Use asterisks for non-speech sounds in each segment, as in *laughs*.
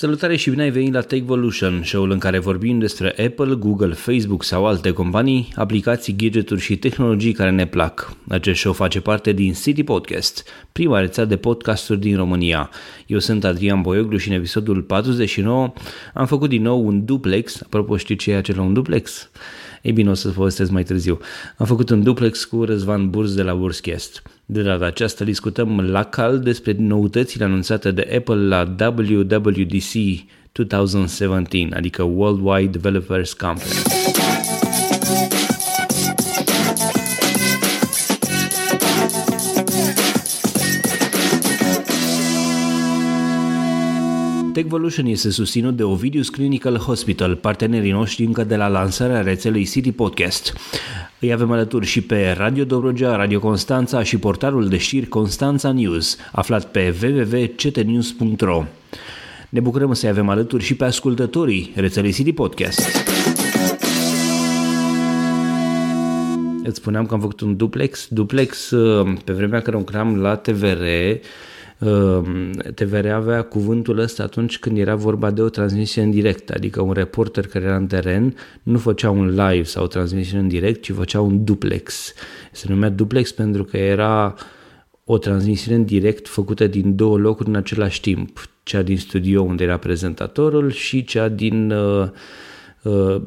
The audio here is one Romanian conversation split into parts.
Salutare și bine ai venit la Techvolution, show-ul în care vorbim despre Apple, Google, Facebook sau alte companii, aplicații, gadgeturi și tehnologii care ne plac. Acest show face parte din City Podcast, prima rețea de podcasturi din România. Eu sunt Adrian Boioglu și în episodul 49 am făcut din nou un duplex. Apropo, știi ce e acela un duplex? Ei bine, o să povestesc mai târziu. Am făcut un duplex cu Răzvan Burz de la Burzcast. De data aceasta discutăm la cal despre noutățile anunțate de Apple la WWDC 2017, adică Worldwide Developers Conference. Techvolution este susținut de Ovidius Clinical Hospital, partenerii noștri încă de la lansarea rețelei City Podcast. Îi avem alături și pe Radio Dobrogea, Radio Constanța și portalul de știri Constanța News, aflat pe www.ctnews.ro. Ne bucurăm să avem alături și pe ascultătorii rețelei City Podcast. Îți spuneam că am făcut un duplex. Duplex, uh, pe vremea când lucram la TVR, Ehm, TVR avea cuvântul ăsta atunci când era vorba de o transmisie în direct, adică un reporter care era în teren nu făcea un live sau o transmisie în direct, ci făcea un duplex. Se numea duplex pentru că era o transmisiune în direct făcută din două locuri în același timp, cea din studio unde era prezentatorul și cea din uh, uh,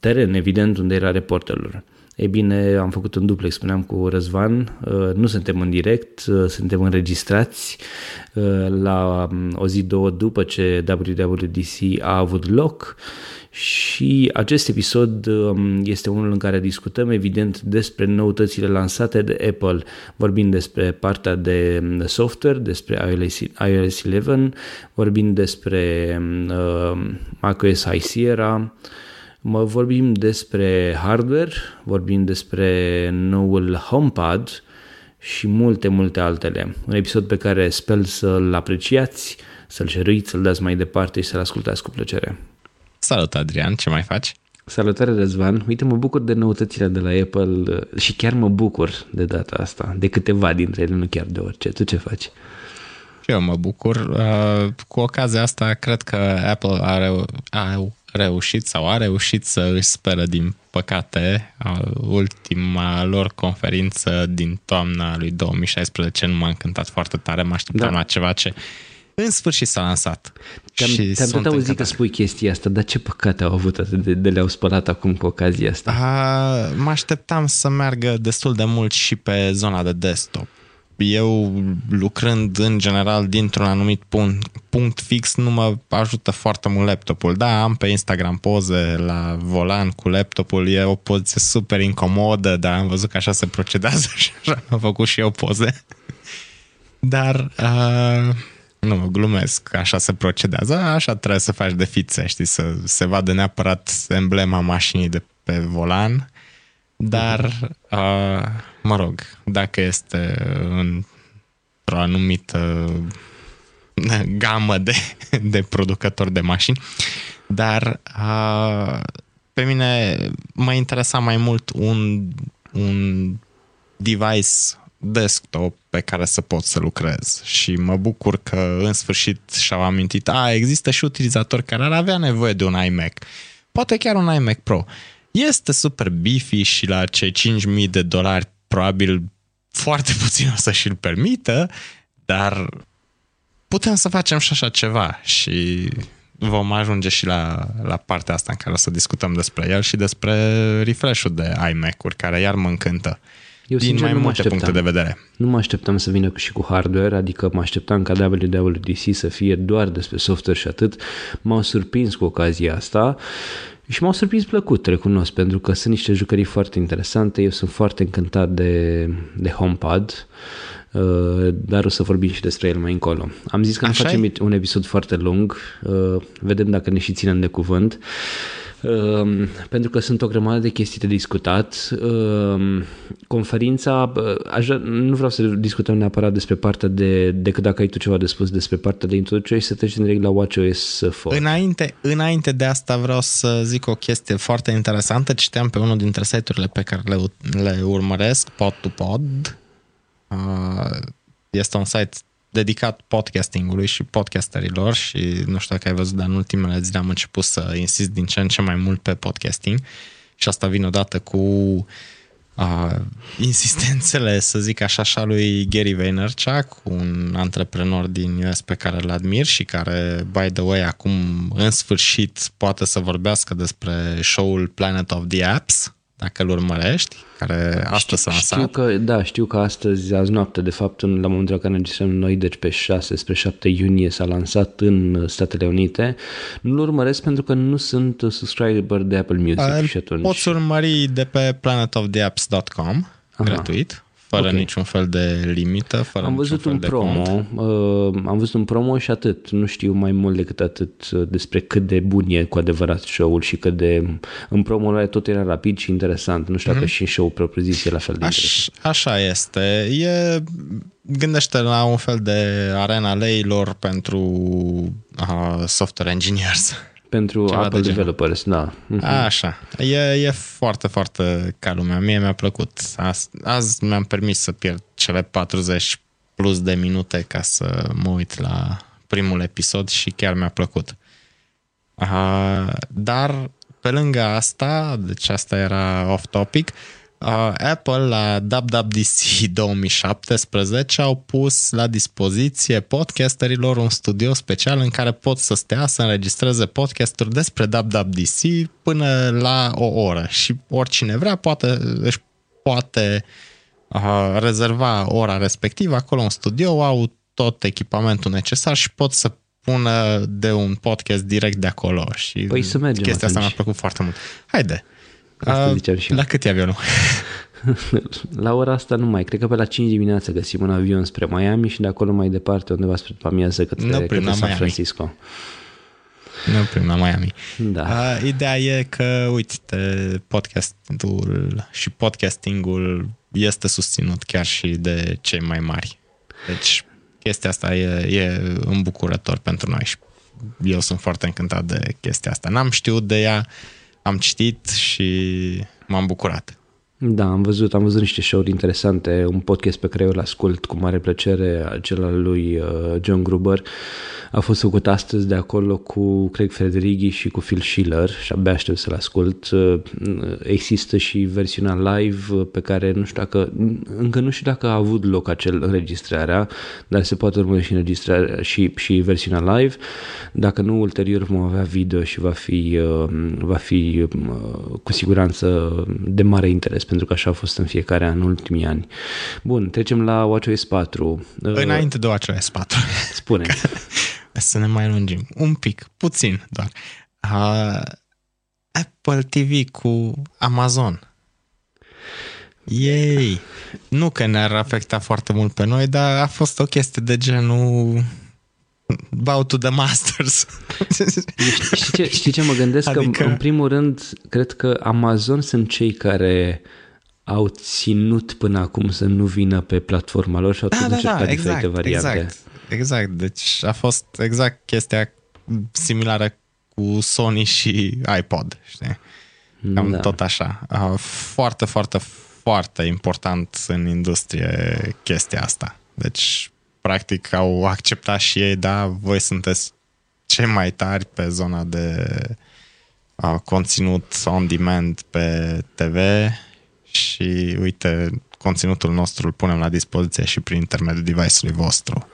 teren, evident, unde era reporterul. Ei bine, am făcut un duplex, spuneam cu Răzvan, uh, nu suntem în direct, uh, suntem înregistrați. Uh, la um, o zi, două după ce WWDC a avut loc. Și acest episod um, este unul în care discutăm evident despre noutățile lansate de Apple, vorbind despre partea de um, software, despre iOS, iOS 11, vorbind despre uh, macOS High Sierra, Mă vorbim despre hardware, vorbim despre noul HomePod și multe, multe altele. Un episod pe care sper să-l apreciați, să-l șeruiți, să-l dați mai departe și să-l ascultați cu plăcere. Salut, Adrian, ce mai faci? Salutare, Răzvan. Uite, mă bucur de noutățile de la Apple și chiar mă bucur de data asta, de câteva dintre ele, nu chiar de orice. Tu ce faci? Eu mă bucur. Uh, cu ocazia asta, cred că Apple are, are reușit sau a reușit să își speră din păcate ultima lor conferință din toamna lui 2016 nu m-a încântat foarte tare, mă așteptam da. la ceva ce în sfârșit s-a lansat. Te-am, și te-am tot auzit că spui chestia asta, dar ce păcate au avut atât de, de le-au spălat acum cu ocazia asta? A, mă așteptam să meargă destul de mult și pe zona de desktop eu lucrând în general dintr-un anumit punct, punct fix nu mă ajută foarte mult laptopul. Da, am pe Instagram poze la volan cu laptopul, e o poziție super incomodă, dar am văzut că așa se procedează *laughs* și așa am făcut și eu poze. Dar uh, nu, glumesc, așa se procedează, așa trebuie să faci de fițe, știi, să se vadă neapărat emblema mașinii de pe volan dar, uh, mă rog, dacă este într-o anumită gamă de, de producători de mașini, dar uh, pe mine mă interesa mai mult un, un device desktop pe care să pot să lucrez și mă bucur că în sfârșit și-au amintit, a, există și utilizatori care ar avea nevoie de un iMac, poate chiar un iMac Pro. Uh, este super beefy și la cei 5.000 de dolari probabil foarte *laughs* puțin o să și-l permită, dar putem să facem și așa ceva și vom ajunge și la, la partea asta în care o să discutăm despre el și despre refresh-ul de iMac-uri, care iar mă încântă. Eu, din sincer, mai multe așteptam. puncte de vedere. Nu mă așteptam să vină și cu hardware, adică mă așteptam ca WWDC să fie doar despre software și atât. M-au surprins cu ocazia asta și m-au surprins plăcut, recunosc, pentru că sunt niște jucării foarte interesante. Eu sunt foarte încântat de, de HomePod, uh, dar o să vorbim și despre el mai încolo. Am zis că nu facem un episod foarte lung, uh, vedem dacă ne și ținem de cuvânt. Ehm, pentru că sunt o grămadă de chestii de discutat. Ehm, conferința, aș, nu vreau să discutăm neapărat despre partea de, decât dacă ai tu ceva de spus despre partea de introducere și să trecem direct la WatchOS 4. Înainte, înainte de asta vreau să zic o chestie foarte interesantă. Citeam pe unul dintre site-urile pe care le, le urmăresc, Pod to Pod. Este un site dedicat podcastingului și podcasterilor și nu știu dacă ai văzut, dar în ultimele zile am început să insist din ce în ce mai mult pe podcasting și asta vine odată cu uh, insistențele, să zic așa, așa lui Gary Vaynerchuk, un antreprenor din US pe care îl admir și care, by the way, acum în sfârșit poate să vorbească despre show-ul Planet of the Apps, dacă îl urmărești, care astăzi s-a lansat. Știu că, da, știu că astăzi, azi noapte, de fapt, în, la momentul în care înregistrăm noi, deci pe 6 spre 7 iunie s-a lansat în Statele Unite. Nu-l urmăresc pentru că nu sunt subscriber de Apple Music A, și atunci... Poți urmări de pe planetoftheapps.com, Aha. gratuit fără okay. niciun fel de limită, fără Am văzut un promo, uh, am văzut un promo și atât. Nu știu mai mult decât atât uh, despre cât de bun e cu adevărat show-ul și cât de... În promo tot era rapid și interesant. Nu știu mm-hmm. dacă mhm. și show-ul propriu-zis e la fel de Aș, interesant. Așa este. E, gândește la un fel de arena leilor pentru uh, software engineers pentru Ceva Apple de Developers, da. Uh-huh. Așa. E, e foarte, foarte ca lumea. Mie mi-a plăcut. Azi, azi mi-am permis să pierd cele 40 plus de minute ca să mă uit la primul episod și chiar mi-a plăcut. Uh, dar pe lângă asta, deci asta era off-topic, uh, Uh, Apple la WWDC 2017 au pus la dispoziție podcasterilor un studio special în care pot să stea să înregistreze podcasturi despre WWDC până la o oră și oricine vrea poate, își poate uh, rezerva ora respectivă acolo în studio, au tot echipamentul necesar și pot să pună de un podcast direct de acolo și păi să mergem chestia atunci. asta mi-a plăcut foarte mult. Haide! Asta uh, ziceam și La cât e avionul? *laughs* la ora asta nu mai, cred că pe la 5 dimineața găsim un avion spre Miami și de acolo mai departe undeva spre amiază către, no, către San Miami. Francisco. Nu prin la Miami. Da. Uh, ideea e că, uite, podcastul și podcastingul este susținut chiar și de cei mai mari. Deci chestia asta e, e îmbucurător pentru noi și eu sunt foarte încântat de chestia asta. N-am știut de ea, am citit și m-am bucurat. Da, am văzut, am văzut niște show-uri interesante, un podcast pe care eu îl ascult cu mare plăcere, cel al lui uh, John Gruber, a fost făcut astăzi de acolo cu Craig Federighi și cu Phil Schiller și abia aștept să-l ascult. Uh, există și versiunea live pe care nu știu dacă, încă nu știu dacă a avut loc acel înregistrarea, dar se poate urmări și înregistrarea și, și versiunea live. Dacă nu, ulterior vom avea video și va fi, uh, va fi cu siguranță de mare interes pentru că așa a fost în fiecare an în ultimii ani. Bun, trecem la WatchOS 4. Înainte de WatchOS 4. Spune. *laughs* să ne mai lungim. Un pic, puțin doar. Uh, Apple TV cu Amazon. Ei, nu că ne-ar afecta foarte mult pe noi, dar a fost o chestie de genul bow to the masters. Știi ce, știi ce mă gândesc? Adică... Că, în primul rând, cred că Amazon sunt cei care au ținut până acum să nu vină pe platforma lor și au da, da, da, exact, variante. Exact, exact. Deci a fost exact chestia similară cu Sony și iPod, știi? Cam da. tot așa. Foarte, foarte, foarte important în industrie chestia asta. Deci, practic, au acceptat și ei, da, voi sunteți cei mai tari pe zona de conținut on demand pe TV și uite, conținutul nostru îl punem la dispoziție și prin intermediul device-ului vostru.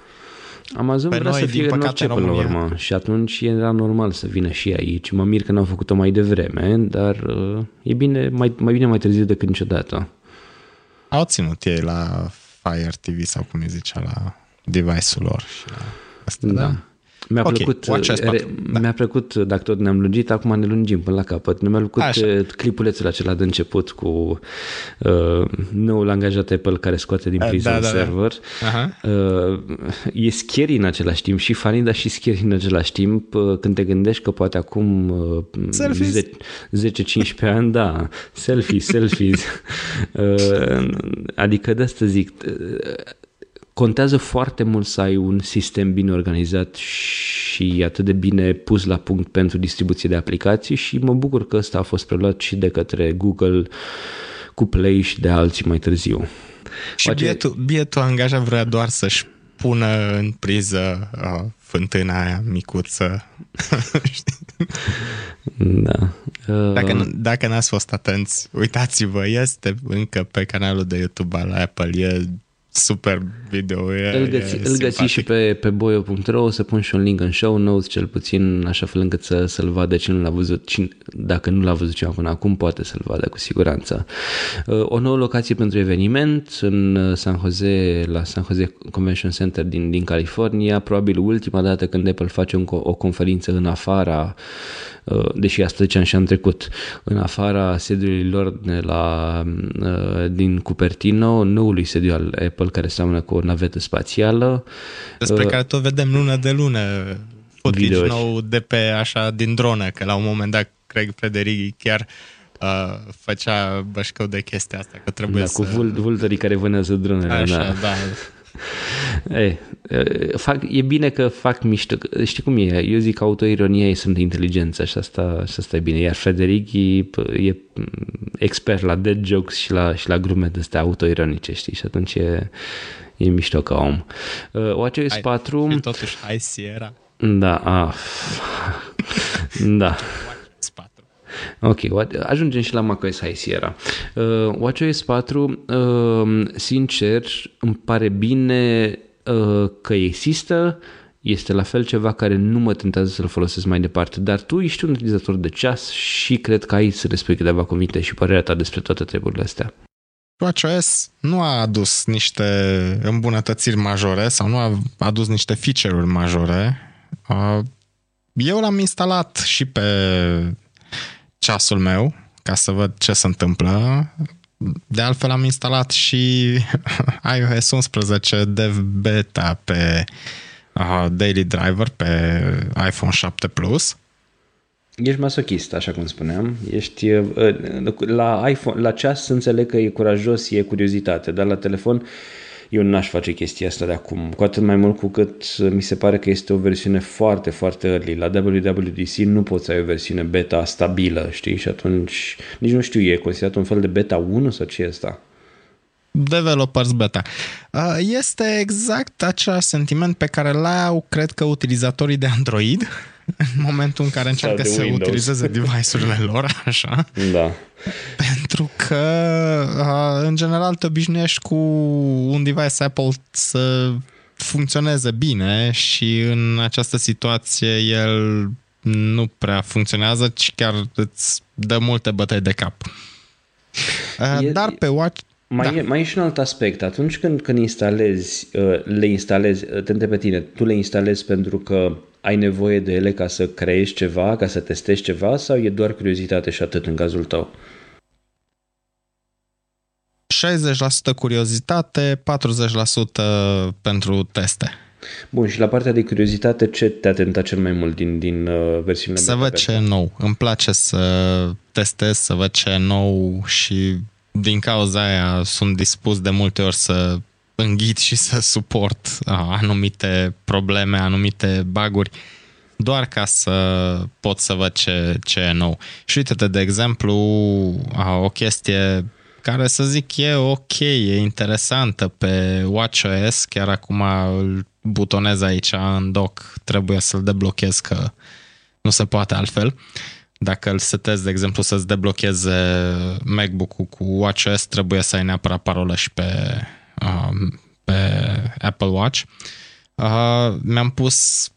Amazon Pe vrea noi, să fie în orice până la urmă și atunci era normal să vină și aici. Mă mir că n-au făcut-o mai devreme, dar uh, e bine, mai, mai bine mai târziu decât niciodată. Au ținut ei la Fire TV sau cum îi zicea, la device-ul lor și la asta, da. da? Mi-a okay, plăcut, re, da. mi-a plăcut, dacă tot ne-am lungit, acum ne lungim până la capăt. Mi-a plăcut Așa. Uh, clipulețul acela de început cu uh, noul angajat Apple care scoate din prison da, da, server. Da. Uh, e scary în același timp și funny, dar și scary în același timp uh, când te gândești că poate acum uh, 10-15 ani, da, selfies, selfies. *laughs* uh, adică de asta zic, uh, contează foarte mult să ai un sistem bine organizat și atât de bine pus la punct pentru distribuție de aplicații și mă bucur că ăsta a fost preluat și de către Google cu Play și de alții mai târziu. Și Face... bietul, bietul angajat vrea doar să-și pună în priză uh, fântâna aia micuță. *laughs* da. Uh... Dacă, dacă n-ați fost atenți, uitați-vă, este încă pe canalul de YouTube al Apple, e super video. E, îl găsi, e îl găsi și pe, pe boio.ro, o să pun și un link în show notes, cel puțin așa fel încât să, să-l vadă cine nu l-a văzut. Cine, dacă nu l-a văzut cineva până acum, poate să-l vadă cu siguranță. Uh, o nouă locație pentru eveniment în uh, San Jose, la San Jose Convention Center din, din California, probabil ultima dată când Apple face un, o conferință în afara Uh, deși asta ziceam și am trecut, în afara sediului lor de la, uh, din Cupertino, noului sediu al Apple care seamănă cu o navetă spațială. Despre uh, care tot vedem lună de lună footage nou de pe așa din dronă, că la un moment dat Craig Frederic chiar uh, făcea bășcău de chestia asta, că trebuie da, să... cu vultării care vânează dronele. Așa, da. da. *laughs* Ei, fac, e bine că fac mișto. Știi cum e? Eu zic că autoironia e sunt inteligență și asta, și asta e bine. Iar Frederic e, e expert la dead jokes și la, și la glume de astea autoironice, știi? Și atunci e, e mișto ca om. Uh, WatchOS 4... Și totuși High Sierra. Da, ah. *laughs* da. Ok, ajungem și la macOS High Sierra. Uh, WatchOS 4, uh, sincer, îmi pare bine uh, că există, este la fel ceva care nu mă tentează să-l folosesc mai departe, dar tu ești un utilizator de ceas și cred că ai să le spui câteva cuvinte și părerea ta despre toate treburile astea. WatchOS nu a adus niște îmbunătățiri majore sau nu a adus niște feature-uri majore. Uh, eu l-am instalat și pe ceasul meu ca să văd ce se întâmplă. De altfel am instalat și *laughs* iOS 11 Dev Beta pe uh, Daily Driver pe iPhone 7 Plus. Ești masochist, așa cum spuneam. Ești, uh, la, iPhone, la ceas înțeleg că e curajos, e curiozitate, dar la telefon eu n-aș face chestia asta de acum, cu atât mai mult cu cât mi se pare că este o versiune foarte, foarte early. La WWDC nu poți să ai o versiune beta stabilă, știi? Și atunci, nici nu știu, e considerat un fel de beta 1 sau ce e asta? Developers beta. Este exact același sentiment pe care l-au, cred că, utilizatorii de Android *laughs* în momentul în care încearcă să Windows. utilizeze *laughs* device-urile lor, așa. Da. Pentru că, în general, te obișnuiești cu un device Apple să funcționeze bine și în această situație el nu prea funcționează, ci chiar îți dă multe bătăi de cap. E, Dar pe Watch... Mai, da. e, mai e și un alt aspect. Atunci când, când instalezi, le instalezi, te întreb pe tine, tu le instalezi pentru că ai nevoie de ele ca să creezi ceva, ca să testezi ceva sau e doar curiozitate și atât în cazul tău? 60% curiozitate, 40% pentru teste. Bun, și la partea de curiozitate, ce te-a tentat cel mai mult din, din uh, versiunea Să văd ce e nou. Îmi place să testez, să văd ce e nou și din cauza aia sunt dispus de multe ori să înghit și să suport uh, anumite probleme, anumite baguri, doar ca să pot să văd ce, ce e nou. Și uite-te, de exemplu, uh, o chestie care să zic e ok, e interesantă pe WatchOS, chiar acum îl butonez aici în doc, trebuie să-l deblochez că nu se poate altfel. Dacă îl setezi, de exemplu, să-ți deblocheze MacBook-ul cu WatchOS, trebuie să ai neapărat parolă și pe uh, pe Apple Watch. Uh, mi-am pus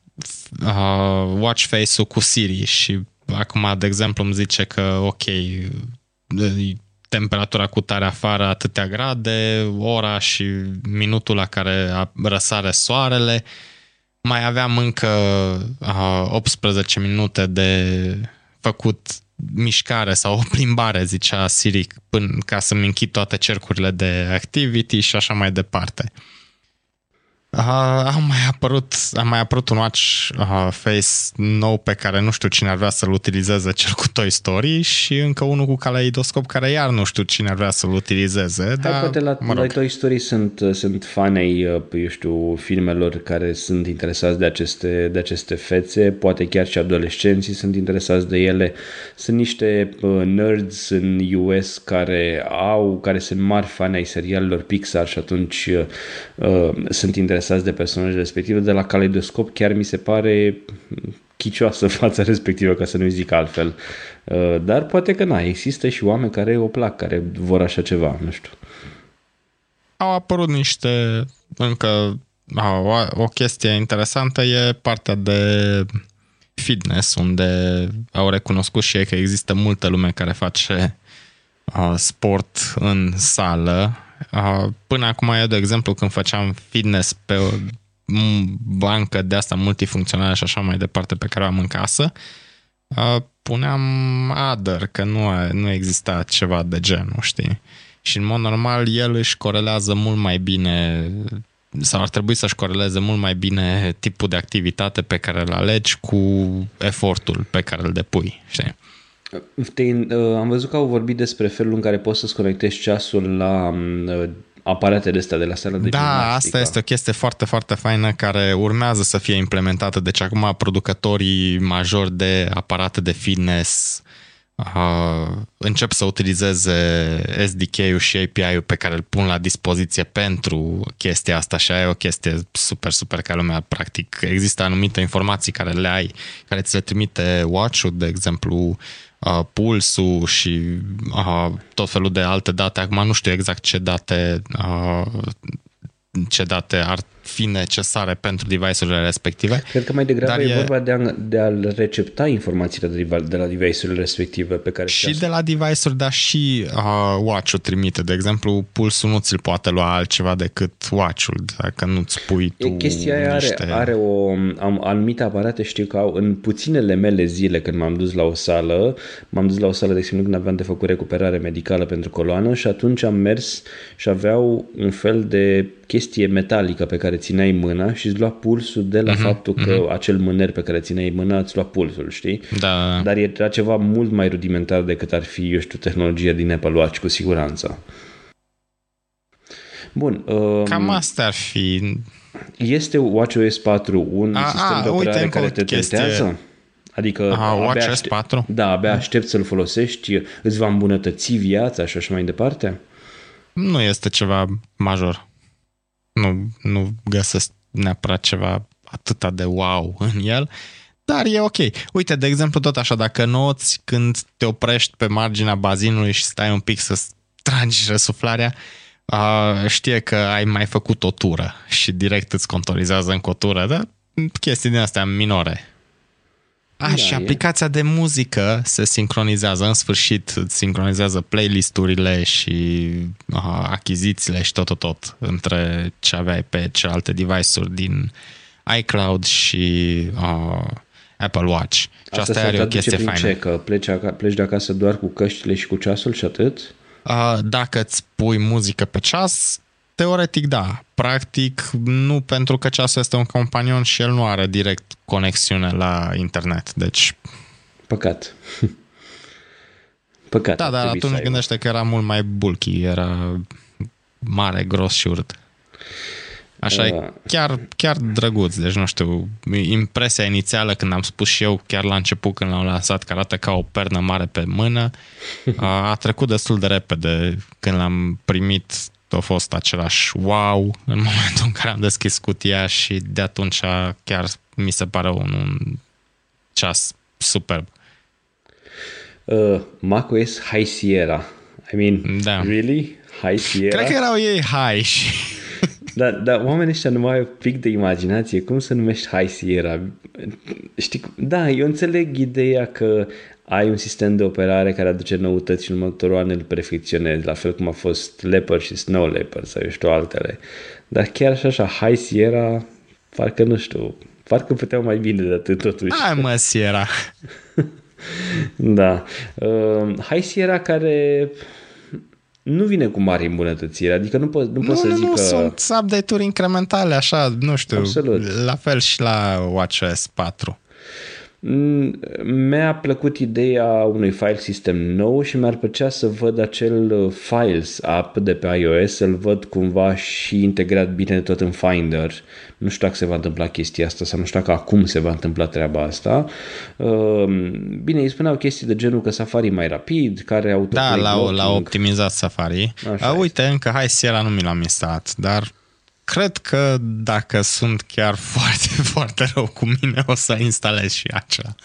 uh, watch face-ul cu Siri și acum, de exemplu, îmi zice că ok, temperatura cu tare afară atâtea grade, ora și minutul la care răsare soarele. Mai aveam încă uh, 18 minute de făcut mișcare sau o plimbare, zicea Siri, până, ca să-mi închid toate cercurile de activity și așa mai departe. Uh, a mai apărut, a mai apărut un watch uh, face nou pe care nu știu cine ar vrea să-l utilizeze, cel cu Toy Story și încă unul cu caleidoscop care iar nu știu cine ar vrea să-l utilizeze. Hai, dar, poate la, mă rog. la Toy Story sunt, sunt fanei, uh, eu știu, filmelor care sunt interesați de aceste, de aceste fețe, poate chiar și adolescenții sunt interesați de ele. Sunt niște uh, nerds în US care au, care sunt mari fani ai serialelor Pixar și atunci uh, sunt interesați interesați de personajele respective, de la caleidoscop chiar mi se pare chicioasă *laughs* fața respectivă, ca să nu zic altfel. Uh, dar poate că na, există și oameni care o plac, care vor așa ceva, nu știu. Au apărut niște, încă o, o chestie interesantă e partea de fitness, unde au recunoscut și ei că există multă lume care face uh, sport în sală. Uh, până acum eu, de exemplu, când făceam fitness pe o bancă de asta multifuncțională și așa mai departe pe care o am în casă, uh, puneam other, că nu, nu exista ceva de genul, știi? Și în mod normal el își corelează mult mai bine sau ar trebui să-și coreleze mult mai bine tipul de activitate pe care îl alegi cu efortul pe care îl depui, știi? Te, uh, am văzut că au vorbit despre felul în care poți să-ți conectezi ceasul la uh, aparatele astea de la sala de Da, gimnastică. asta este o chestie foarte, foarte faină care urmează să fie implementată. Deci acum producătorii majori de aparate de fitness uh, încep să utilizeze SDK-ul și API-ul pe care îl pun la dispoziție pentru chestia asta și aia e o chestie super, super ca lumea. Practic există anumite informații care le ai, care ți le trimite Watch-ul, de exemplu, uh, pulsul și uh, tot felul de alte date. Acum nu știu exact ce date uh, ce date ar fi necesare pentru device-urile respective. Cred că mai degrabă e, e vorba de a, de a recepta informațiile de la device-urile respective pe care Și de la device-uri, dar și uh, watch-ul trimite. De exemplu, pulsul nu ți-l poate lua altceva decât watch-ul, dacă nu-ți pui tu Chestia aia niște... are, are o, am, anumite aparate, știu că au în puținele mele zile când m-am dus la o sală, m-am dus la o sală, de exemplu, când aveam de făcut recuperare medicală pentru coloană și atunci am mers și aveau un fel de chestie metalică pe care țineai mâna și îți lua pulsul de la uh-huh, faptul că uh-huh. acel mâner pe care țineai mâna îți lua pulsul, știi? Da. Dar era ceva mult mai rudimentar decât ar fi, eu știu, tehnologia din Apple Watch, cu siguranță. Bun. Um, Cam asta ar fi. Este WatchOS 4 un a, sistem a, de operare uite, care te chestie. tentează? Adică Aha, WatchOS 4? Da, abia aștept să-l folosești, îți va îmbunătăți viața și așa mai departe? Nu este ceva major. Nu, nu găsesc neapărat ceva atâta de wow în el, dar e ok. Uite, de exemplu, tot așa, dacă noți când te oprești pe marginea bazinului și stai un pic să tragi răsuflarea, uh, știe că ai mai făcut o tură și direct îți contorizează în o tură, dar chestii din astea minore. A, da, și aplicația e. de muzică se sincronizează, în sfârșit sincronizează playlisturile și uh, achizițiile și tot, tot, tot între ce aveai pe celelalte device-uri din iCloud și uh, Apple Watch. Și asta, asta are o chestie faină. Ce? Că pleci, aca- pleci de acasă doar cu căștile și cu ceasul și atât? Uh, dacă îți pui muzică pe ceas, Teoretic da. Practic nu, pentru că ceasul este un companion și el nu are direct conexiune la internet. Deci... Păcat. *laughs* Păcat. Da, dar atunci gândește că era mult mai bulky, era mare, gros și urât. Așa uh. e chiar, chiar drăguț, deci nu știu, impresia inițială când am spus și eu chiar la început când l-am lansat că arată ca o pernă mare pe mână, a, a trecut destul de repede când l-am primit a fost același wow în momentul în care am deschis cutia și de atunci chiar mi se pare un, un ceas superb. Uh, macOS High Sierra. I mean, da. really? High Sierra? Cred că erau ei high și... Dar, dar oamenii ăștia nu mai au un pic de imaginație. Cum să numești High Sierra? Știi, da, eu înțeleg ideea că ai un sistem de operare care aduce noutăți și în următorul an îl perfecționezi, la fel cum a fost Leopard și Snow Leopard sau eu știu altele. Dar chiar și așa, High Sierra, parcă nu știu, parcă puteau mai bine de atât totuși. Hai mă, Sierra! *laughs* da. Uh, High Sierra care nu vine cu mari îmbunătățiri, adică nu pot, nu, nu pot să nu, zic nu, că... sunt update-uri incrementale, așa, nu știu, Absolut. la fel și la WatchOS 4. Mm, mi-a plăcut ideea unui file system nou și mi-ar plăcea să văd acel uh, Files app de pe iOS, să-l văd cumva și integrat bine tot în Finder. Nu știu dacă se va întâmpla chestia asta sau nu știu dacă acum se va întâmpla treaba asta. Uh, bine, îi spuneau chestii de genul că Safari mai rapid, care auto Da, l-au, l-au optimizat Safari. Așa Uite, este. încă hai Sierra nu mi l-am instalat, dar cred că dacă sunt chiar *laughs* foarte, foarte rău cu mine, o să instalez și acela.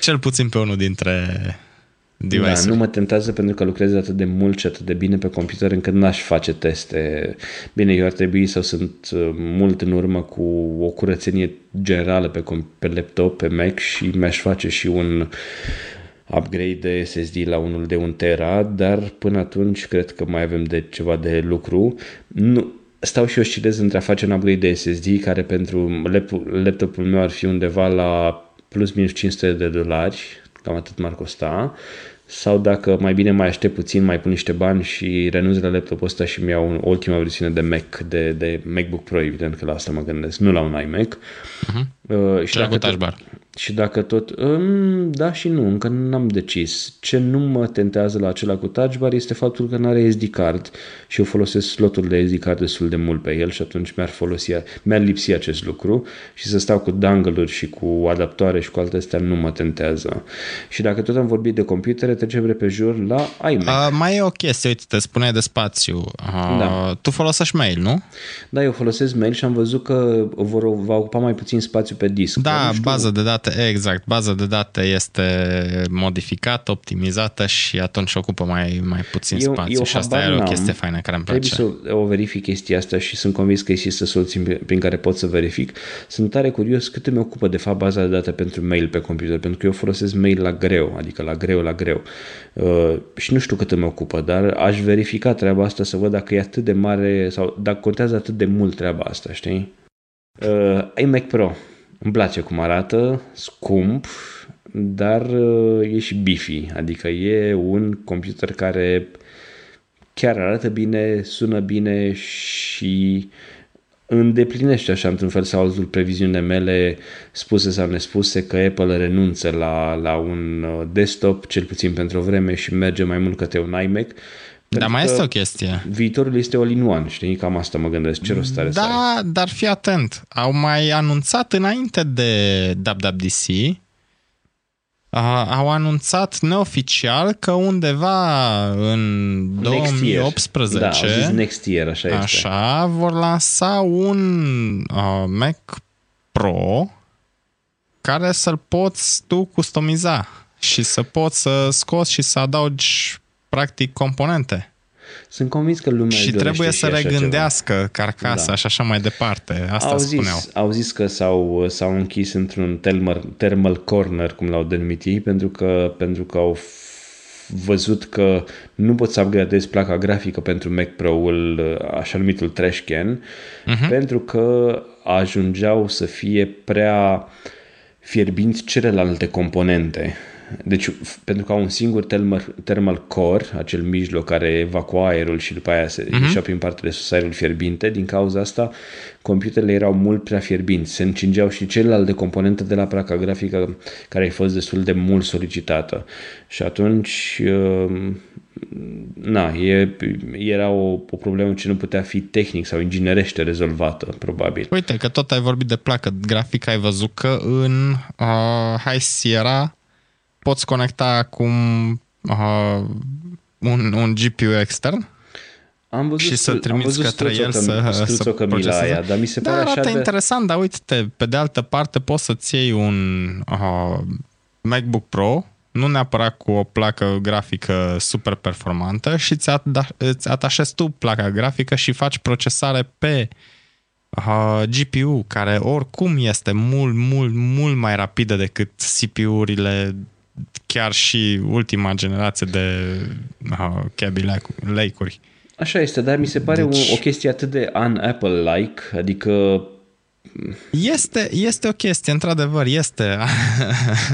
Cel puțin pe unul dintre device Da, nu mă tentează pentru că lucrez atât de mult și atât de bine pe computer încât n-aș face teste. Bine, eu ar trebui să sunt uh, mult în urmă cu o curățenie generală pe, com- pe laptop, pe Mac și mi-aș face și un upgrade de SSD la unul de 1 tera, dar până atunci cred că mai avem de ceva de lucru. Nu, stau și oscilez între a face un upgrade de SSD care pentru laptopul meu ar fi undeva la plus minus 500 de dolari, cam atât m-ar costa, sau dacă mai bine mai aștept puțin, mai pun niște bani și renunț la laptopul ăsta și mi-au ultima versiune de Mac, de, de MacBook Pro, evident că la asta mă gândesc, nu la un iMac. Uh-huh. Uh, și dacă cu touch bar. Și dacă tot... Um, da și nu, încă n-am decis. Ce nu mă tentează la acela cu touch bar este faptul că nu are SD card și eu folosesc slotul de SD card destul de mult pe el și atunci mi-ar folosi, mi-ar lipsi acest lucru și să stau cu dangle-uri și cu adaptoare și cu alte astea nu mă tentează. Și dacă tot am vorbit de computere, trecem repejur la iMac. Uh, mai e o chestie, uite, te spuneai de spațiu. Uh, da. Tu folosești mail, nu? Da, eu folosesc mail și am văzut că vor, va ocupa mai puțin spațiu pe disc. Da, bază de date date, exact. Baza de date este modificată, optimizată și atunci ocupă mai, mai puțin eu, spațiu eu și asta e o chestie faină care îmi place. Trebuie să o verific chestia asta și sunt convins că există soluții prin care pot să verific. Sunt tare curios cât îmi ocupă de fapt baza de date pentru mail pe computer, pentru că eu folosesc mail la greu, adică la greu, la greu. Uh, și nu știu cât îmi ocupă, dar aș verifica treaba asta să văd dacă e atât de mare sau dacă contează atât de mult treaba asta, știi? Uh, iMac Pro îmi place cum arată, scump, dar uh, e și beefy, adică e un computer care chiar arată bine, sună bine și îndeplinește așa într-un fel sau altul previziunile mele spuse sau nespuse că Apple renunță la, la un uh, desktop, cel puțin pentru o vreme și merge mai mult către un iMac dar mai este o chestie. Viitorul este all in one, știi? Cam asta mă gândesc. Ce rost are Da, dar fii atent. Au mai anunțat înainte de WWDC, au anunțat neoficial că undeva în next 2018 year. Da, au zis next year, așa este. Așa, vor lansa un uh, Mac Pro care să-l poți tu customiza și să poți să scoți și să adaugi practic componente. Sunt convins că lumea Și trebuie să regândească ceva. carcasa da. și așa mai departe. Asta au spuneau. Zis, au zis că s-au, s-au închis într-un thermal, thermal corner, cum l-au denumit ei, pentru că, pentru că au văzut că nu poți să upgradezi placa grafică pentru Mac Pro-ul, așa numitul trash can, uh-huh. pentru că ajungeau să fie prea fierbinți celelalte componente. Deci, pentru că au un singur thermal, thermal core, acel mijloc care evacua aerul și după aia se uh-huh. ieșea prin partea de sus aerul fierbinte, din cauza asta computerele erau mult prea fierbinți. Se încingeau și celelalte componente de la placa grafică care a fost destul de mult solicitată. Și atunci, uh, na, e, era o, o problemă ce nu putea fi tehnic sau inginerește rezolvată, probabil. Uite, că tot ai vorbit de placă grafică, ai văzut că în uh, High Sierra poți conecta acum uh, un, un GPU extern am văzut, și să trimiți către el să, să proceseze. Aia, dar mi se pare da, așa de... interesant, dar uite pe de altă parte poți să-ți iei un uh, MacBook Pro, nu neapărat cu o placă grafică super performantă și îți, at- îți atașezi tu placa grafică și faci procesare pe uh, GPU, care oricum este mult, mult, mult mai rapidă decât CPU-urile chiar și ultima generație de uh, Kaby Lake-uri. Așa este, dar mi se pare deci... o, o chestie atât de un-Apple-like, adică este, este o chestie, într-adevăr, este.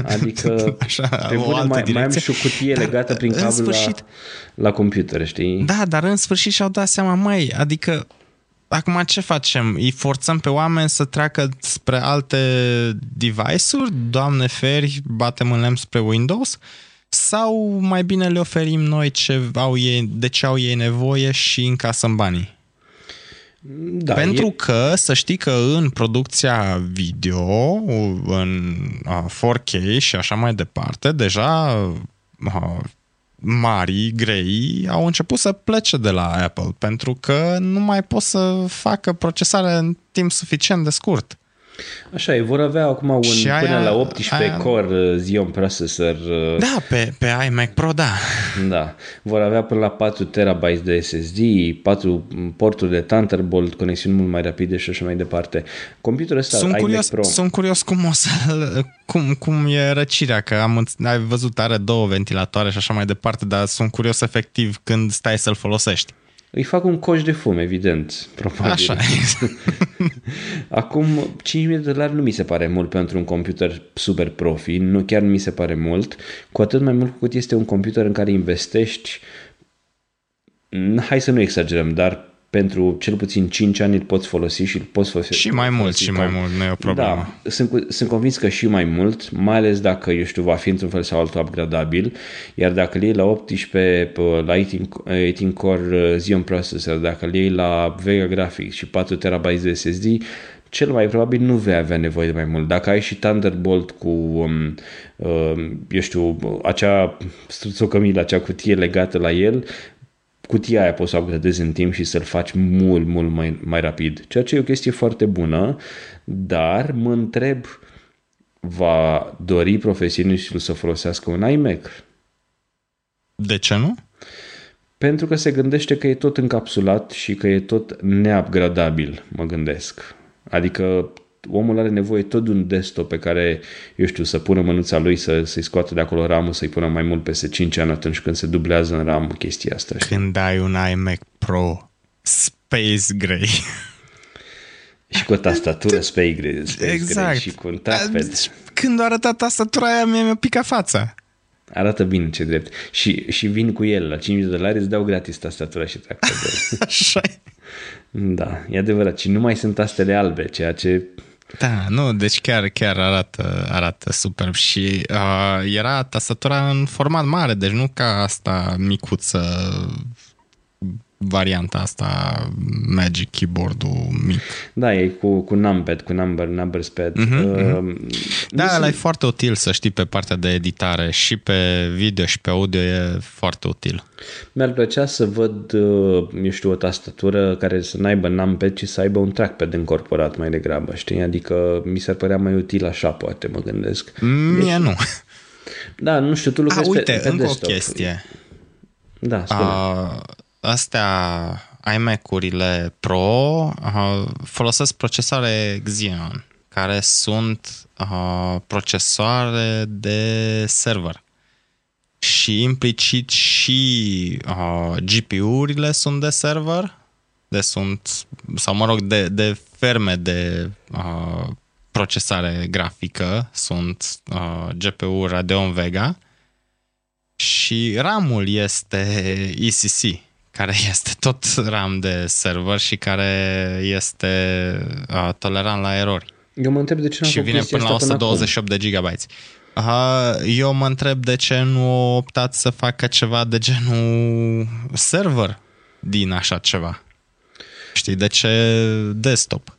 Adică *laughs* Așa, pe o altă mai, mai am și o cutie dar legată prin cablu sfârșit, la, la computer, știi? Da, dar în sfârșit și-au dat seama, mai, adică acum ce facem? Îi forțăm pe oameni să treacă spre alte device-uri? Doamne feri, batem în lemn spre Windows? Sau mai bine le oferim noi ce au ei, de ce au ei nevoie și încasăm banii? Da, Pentru e... că să știi că în producția video, în 4K și așa mai departe, deja mari, grei, au început să plece de la Apple pentru că nu mai pot să facă procesare în timp suficient de scurt. Așa e, vor avea acum un Și până aia- la 18 aia- core uh, Xeon processor. uh, Da, pe, pe iMac Pro, da. Da, vor avea până la 4 terabytes de SSD, 4 porturi de Thunderbolt, conexiuni mult mai rapide și așa mai departe. Computerul ăsta, Sunt iMac curios, Pro, sunt curios cum o să cum, cum e răcirea, că am înț- ai văzut are două ventilatoare și așa mai departe, dar sunt curios efectiv când stai să-l folosești. Îi fac un coș de fum, evident, probabil. Așa. *laughs* Acum, 5.000 de dolari nu mi se pare mult pentru un computer super profi, nu chiar nu mi se pare mult, cu atât mai mult cu cât este un computer în care investești, n- hai să nu exagerăm, dar pentru cel puțin 5 ani îl poți folosi și îl poți folosi. și mai mult, folosi și ca- mai mult, nu e o problemă. Da, sunt, cu- sunt convins că și mai mult, mai ales dacă, eu știu, va fi într-un fel sau altul upgradabil, iar dacă îl iei la 18, pe- la 18, 18 core uh, Xeon processor, dacă îl iei la Vega Graphics și 4 TB de SSD, cel mai probabil nu vei avea nevoie de mai mult. Dacă ai și Thunderbolt cu, um, um, eu știu, acea struțocămilă, acea cutie legată la el, cutia aia poți să o upgradezi în timp și să-l faci mult, mult mai, mai rapid. Ceea ce e o chestie foarte bună, dar mă întreb, va dori profesionistul să folosească un iMac? De ce nu? Pentru că se gândește că e tot încapsulat și că e tot neupgradabil, mă gândesc. Adică omul are nevoie tot de un desktop pe care, eu știu, să pună mânuța lui, să, să-i scoată de acolo RAM să-i pună mai mult peste 5 ani atunci când se dublează în RAM chestia asta. știi? Când ai un iMac Pro Space Gray. *laughs* Și cu o tastatură *laughs* Space Gray, Space exact. Gray și cu un trackpad. Când a arătat tastatura aia, mi-a, mi-a picat fața. Arată bine, ce drept. Și, și vin cu el la 5.000 de dolari, îți dau gratis tastatura și trackpad *laughs* Așa Da, e adevărat. Și nu mai sunt tastele albe, ceea ce... Da, nu, deci chiar, chiar arată, arată superb și uh, era tastatura în format mare, deci nu ca asta micuță, varianta asta Magic Keyboard-ul mic. Da, e cu, cu numpad, cu number, numbers pad. Mhm, Uh, Da, nu ăla e sunt- foarte util să știi pe partea de editare și pe video și pe audio e foarte util. Mi-ar plăcea să văd, uh, eu știu, o tastatură care să n-aibă numpad, ci să aibă un trackpad încorporat mai degrabă, știi? Adică mi s-ar părea mai util așa, poate, mă gândesc. Mie nu. Da, nu știu, tu A, lucrezi uite, pe, pe încă o desktop. chestie. Da, spune. Uh, astea iMac-urile Pro uh, folosesc procesoare Xeon, care sunt uh, procesoare de server. Și implicit și uh, GPU-urile sunt de server, de sunt, sau mă rog, de, de ferme de uh, procesare grafică, sunt uh, GPU Radeon Vega, și RAM-ul este ECC, care *laughs* este tot RAM de server și care este uh, tolerant la erori. Eu mă întreb de ce n-am și făcut vine chestia până la asta acum. 128 de GB. Uh, eu mă întreb de ce nu optați să facă ceva de genul server din așa ceva. Știi, de ce desktop?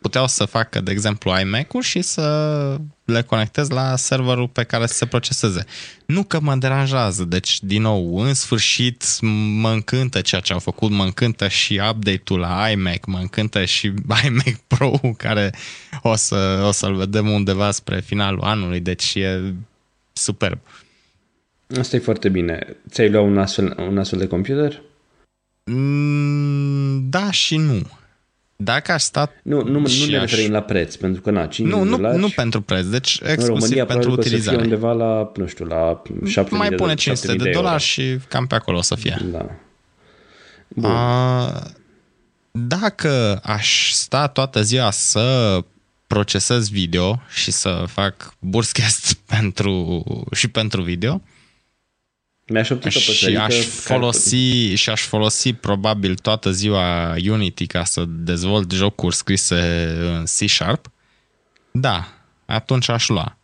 Puteau să facă, de exemplu, iMac-uri și să le conectez la serverul pe care să se proceseze. Nu că mă deranjează, deci, din nou, în sfârșit mă încântă ceea ce au făcut, mă încântă și update-ul la iMac, mă încântă și *laughs* iMac Pro, care o, să, o să-l vedem undeva spre finalul anului, deci e superb. Asta e foarte bine. Ți-ai luat un astfel, un astfel de computer? Mm, da și nu. Dacă aș sta Nu, nu, nu și ne aș- referim la preț, pentru că na, 5 Nu, nu, dolari, nu pentru preț, deci în exclusiv România pentru probabil că o să fie utilizare. undeva la, nu știu, la 7 Mai de, pune 7.000 500 de, euro. dolari și cam pe acolo o să fie. Da. Bun. A, dacă aș sta toată ziua să procesez video și să fac burscast *laughs* pentru, și pentru video Mi-aș opti o și păsărică aș care- folosi și aș folosi probabil toată ziua Unity ca să dezvolt jocuri scrise în C Sharp, da, atunci aș lua.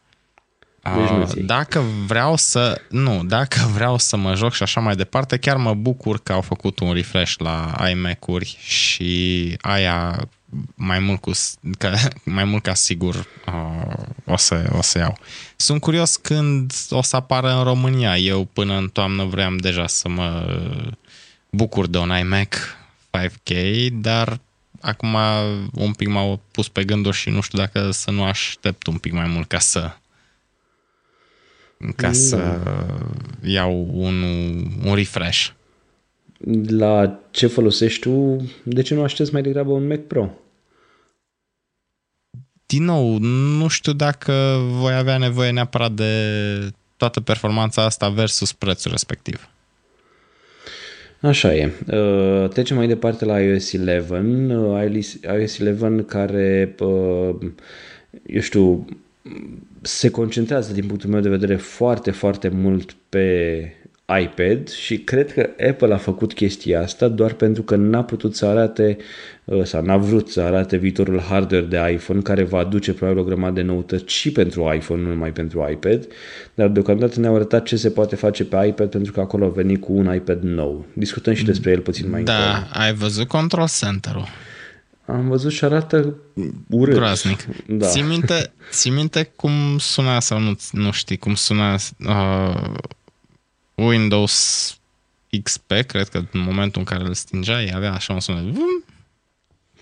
Deci nu Uh, ți-ai. dacă vreau să nu, dacă vreau să mă joc și așa mai departe, chiar mă bucur că au făcut un refresh la iMac-uri și aia mai mult, cu, ca, *laughs* mai mult ca sigur uh, o, să, o să iau. Sunt curios când o să apară în România. Eu până în toamnă vreau deja să mă bucur de un iMac 5K, dar acum un pic m-au pus pe gânduri și nu știu dacă să nu aștept un pic mai mult ca să ca să iau un, un refresh. La ce folosești tu? De ce nu aștepți mai degrabă un Mac Pro? Din nou, nu știu dacă voi avea nevoie neapărat de toată performanța asta versus prețul respectiv. Așa e. Uh, trecem mai departe la iOS 11. Uh, iOS 11 care, uh, eu știu, se concentrează din punctul meu de vedere foarte, foarte mult pe iPad și cred că Apple a făcut chestia asta doar pentru că n-a putut să arate uh, sau n-a vrut să arate viitorul hardware de iPhone care va aduce probabil o grămadă de noutăți și pentru iPhone, nu numai pentru iPad, dar deocamdată ne-au arătat ce se poate face pe iPad pentru că acolo a venit cu un iPad nou. Discutăm și despre el puțin mai da, încolo. Da, ai văzut Control Center-ul. Am văzut și arată urât. Groaznic. Da. Ții minte, ții minte cum suna sau nu, nu știi cum suna uh, Windows XP, cred că în momentul în care îl stingeai avea așa un sunet.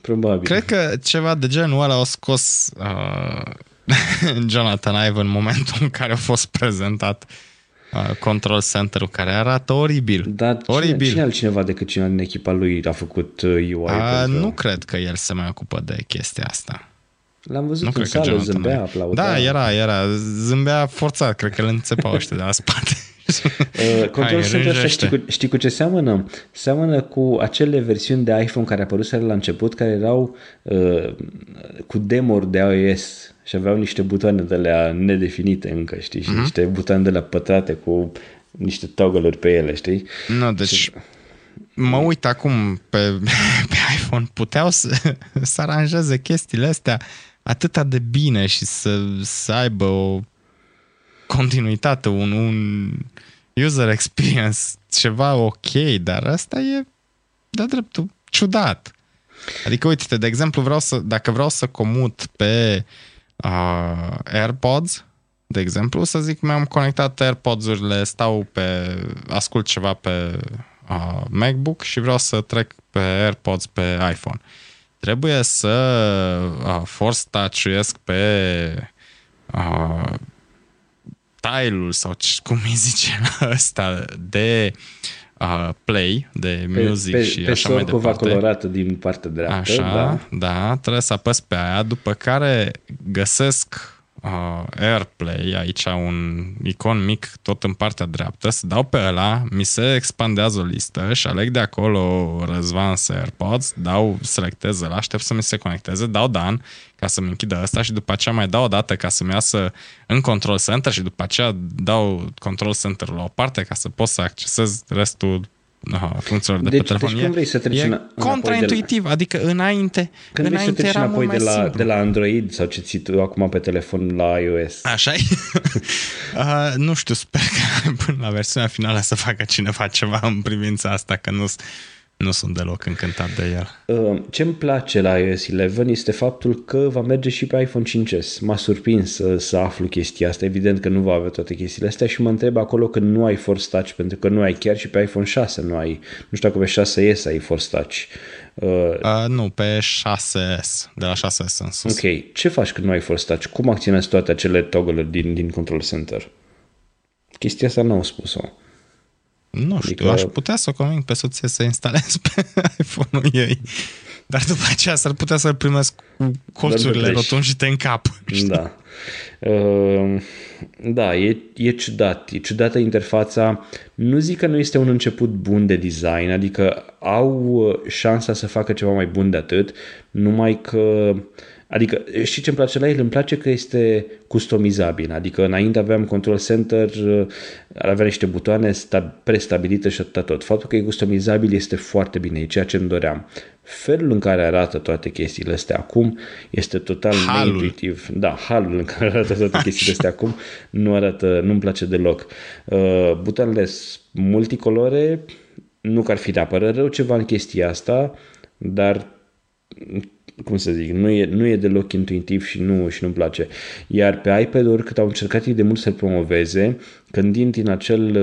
Probabil. Cred că ceva de genul ăla a scos uh, *laughs* Jonathan Ive în momentul în care a fost prezentat uh, Control Center-ul, care arată oribil. Dar cine, oribil. cine altcineva decât cineva din echipa lui a făcut UI? Uh, pentru... Nu cred că el se mai ocupă de chestia asta. L-am văzut nu în sală, zâmbea, aplauda. Da, era, era. Zâmbea forțat, cred că îl înțepau *laughs* ăștia de la spate. uh, Control Center ăsta știi cu, știi cu ce seamănă? Seamănă cu acele versiuni de iPhone care apăruseră la început, care erau uh, cu demo de iOS și aveau niște butoane de la nedefinite încă, știi? Și uh-huh. niște butoane de la pătrate cu niște toggle pe ele, știi? Nu, deci și... mă uit acum pe, *laughs* pe iPhone, puteau să, să aranjeze chestiile astea atâta de bine și să, să aibă o continuitate, un, un user experience, ceva ok, dar asta e de dreptul ciudat. Adică, uite de exemplu, vreau să, dacă vreau să comut pe uh, AirPods, de exemplu, să zic, mi-am conectat AirPods-urile, stau pe, ascult ceva pe uh, MacBook și vreau să trec pe AirPods pe iPhone. Trebuie să uh, force touch pe uh, style-ul sau cum îi zice *laughs* ăsta de uh, play, de music pe, pe, și pe așa mai departe. colorată din partea dreaptă. Așa, da. da, trebuie să apăs pe aia, după care găsesc uh, AirPlay, aici un icon mic tot în partea dreaptă, să dau pe ăla, mi se expandează o listă și aleg de acolo Răzvan AirPods, dau, selectez ăla, aștept să mi se conecteze, dau Dan ca să-mi închidă ăsta și după aceea mai dau o dată ca să-mi iasă în Control Center și după aceea dau Control Center la o parte ca să pot să accesez restul Aha, funcțiilor de deci, pe telefon. Deci cum vrei să treci e contraintuitiv, de la... adică înainte Când înainte vrei să treci înapoi de la, de la Android sau ce ții tu acum pe telefon la iOS? așa *laughs* uh, Nu știu, sper că *laughs* până la versiunea finală să facă cineva ceva în privința asta, că nu nu sunt deloc încântat de el. Uh, Ce îmi place la iOS 11 este faptul că va merge și pe iPhone 5S. M-a surprins să, să aflu chestia asta. Evident că nu va avea toate chestiile astea și mă întreb acolo că nu ai Force Touch, pentru că nu ai chiar și pe iPhone 6 nu ai. Nu știu dacă pe 6S ai Force Touch. Uh, uh, nu, pe 6S, de la 6S în sus. Ok, ce faci când nu ai Force Touch? Cum acționezi toate acele toggle din, din Control Center? Chestia asta n-au spus-o. Nu știu, adică... aș putea să o conving pe soție să instalez pe *laughs* iPhone-ul ei. Dar după aceea s-ar putea să-l primesc cu colțurile rotunjite în cap. *laughs* Da. Uh, da, e, e ciudat. E ciudată interfața. Nu zic că nu este un început bun de design, adică au șansa să facă ceva mai bun de atât, numai că uh, Adică, știi ce îmi place la el? Îmi place că este customizabil. Adică înainte aveam control center, avea niște butoane prestabilite și atât tot. Faptul că e customizabil este foarte bine, e ceea ce îmi doream. Felul în care arată toate chestiile astea acum este total neintuitiv. Da, halul în care arată toate chestiile astea acum nu arată, nu-mi place deloc. Uh, butoanele multicolore, nu că ar fi neapărat rău ceva în chestia asta, dar cum să zic, nu e, nu e deloc intuitiv și nu și nu-mi place. Iar pe iPad-uri, cât au încercat ei de mult să-l promoveze, când intri în acel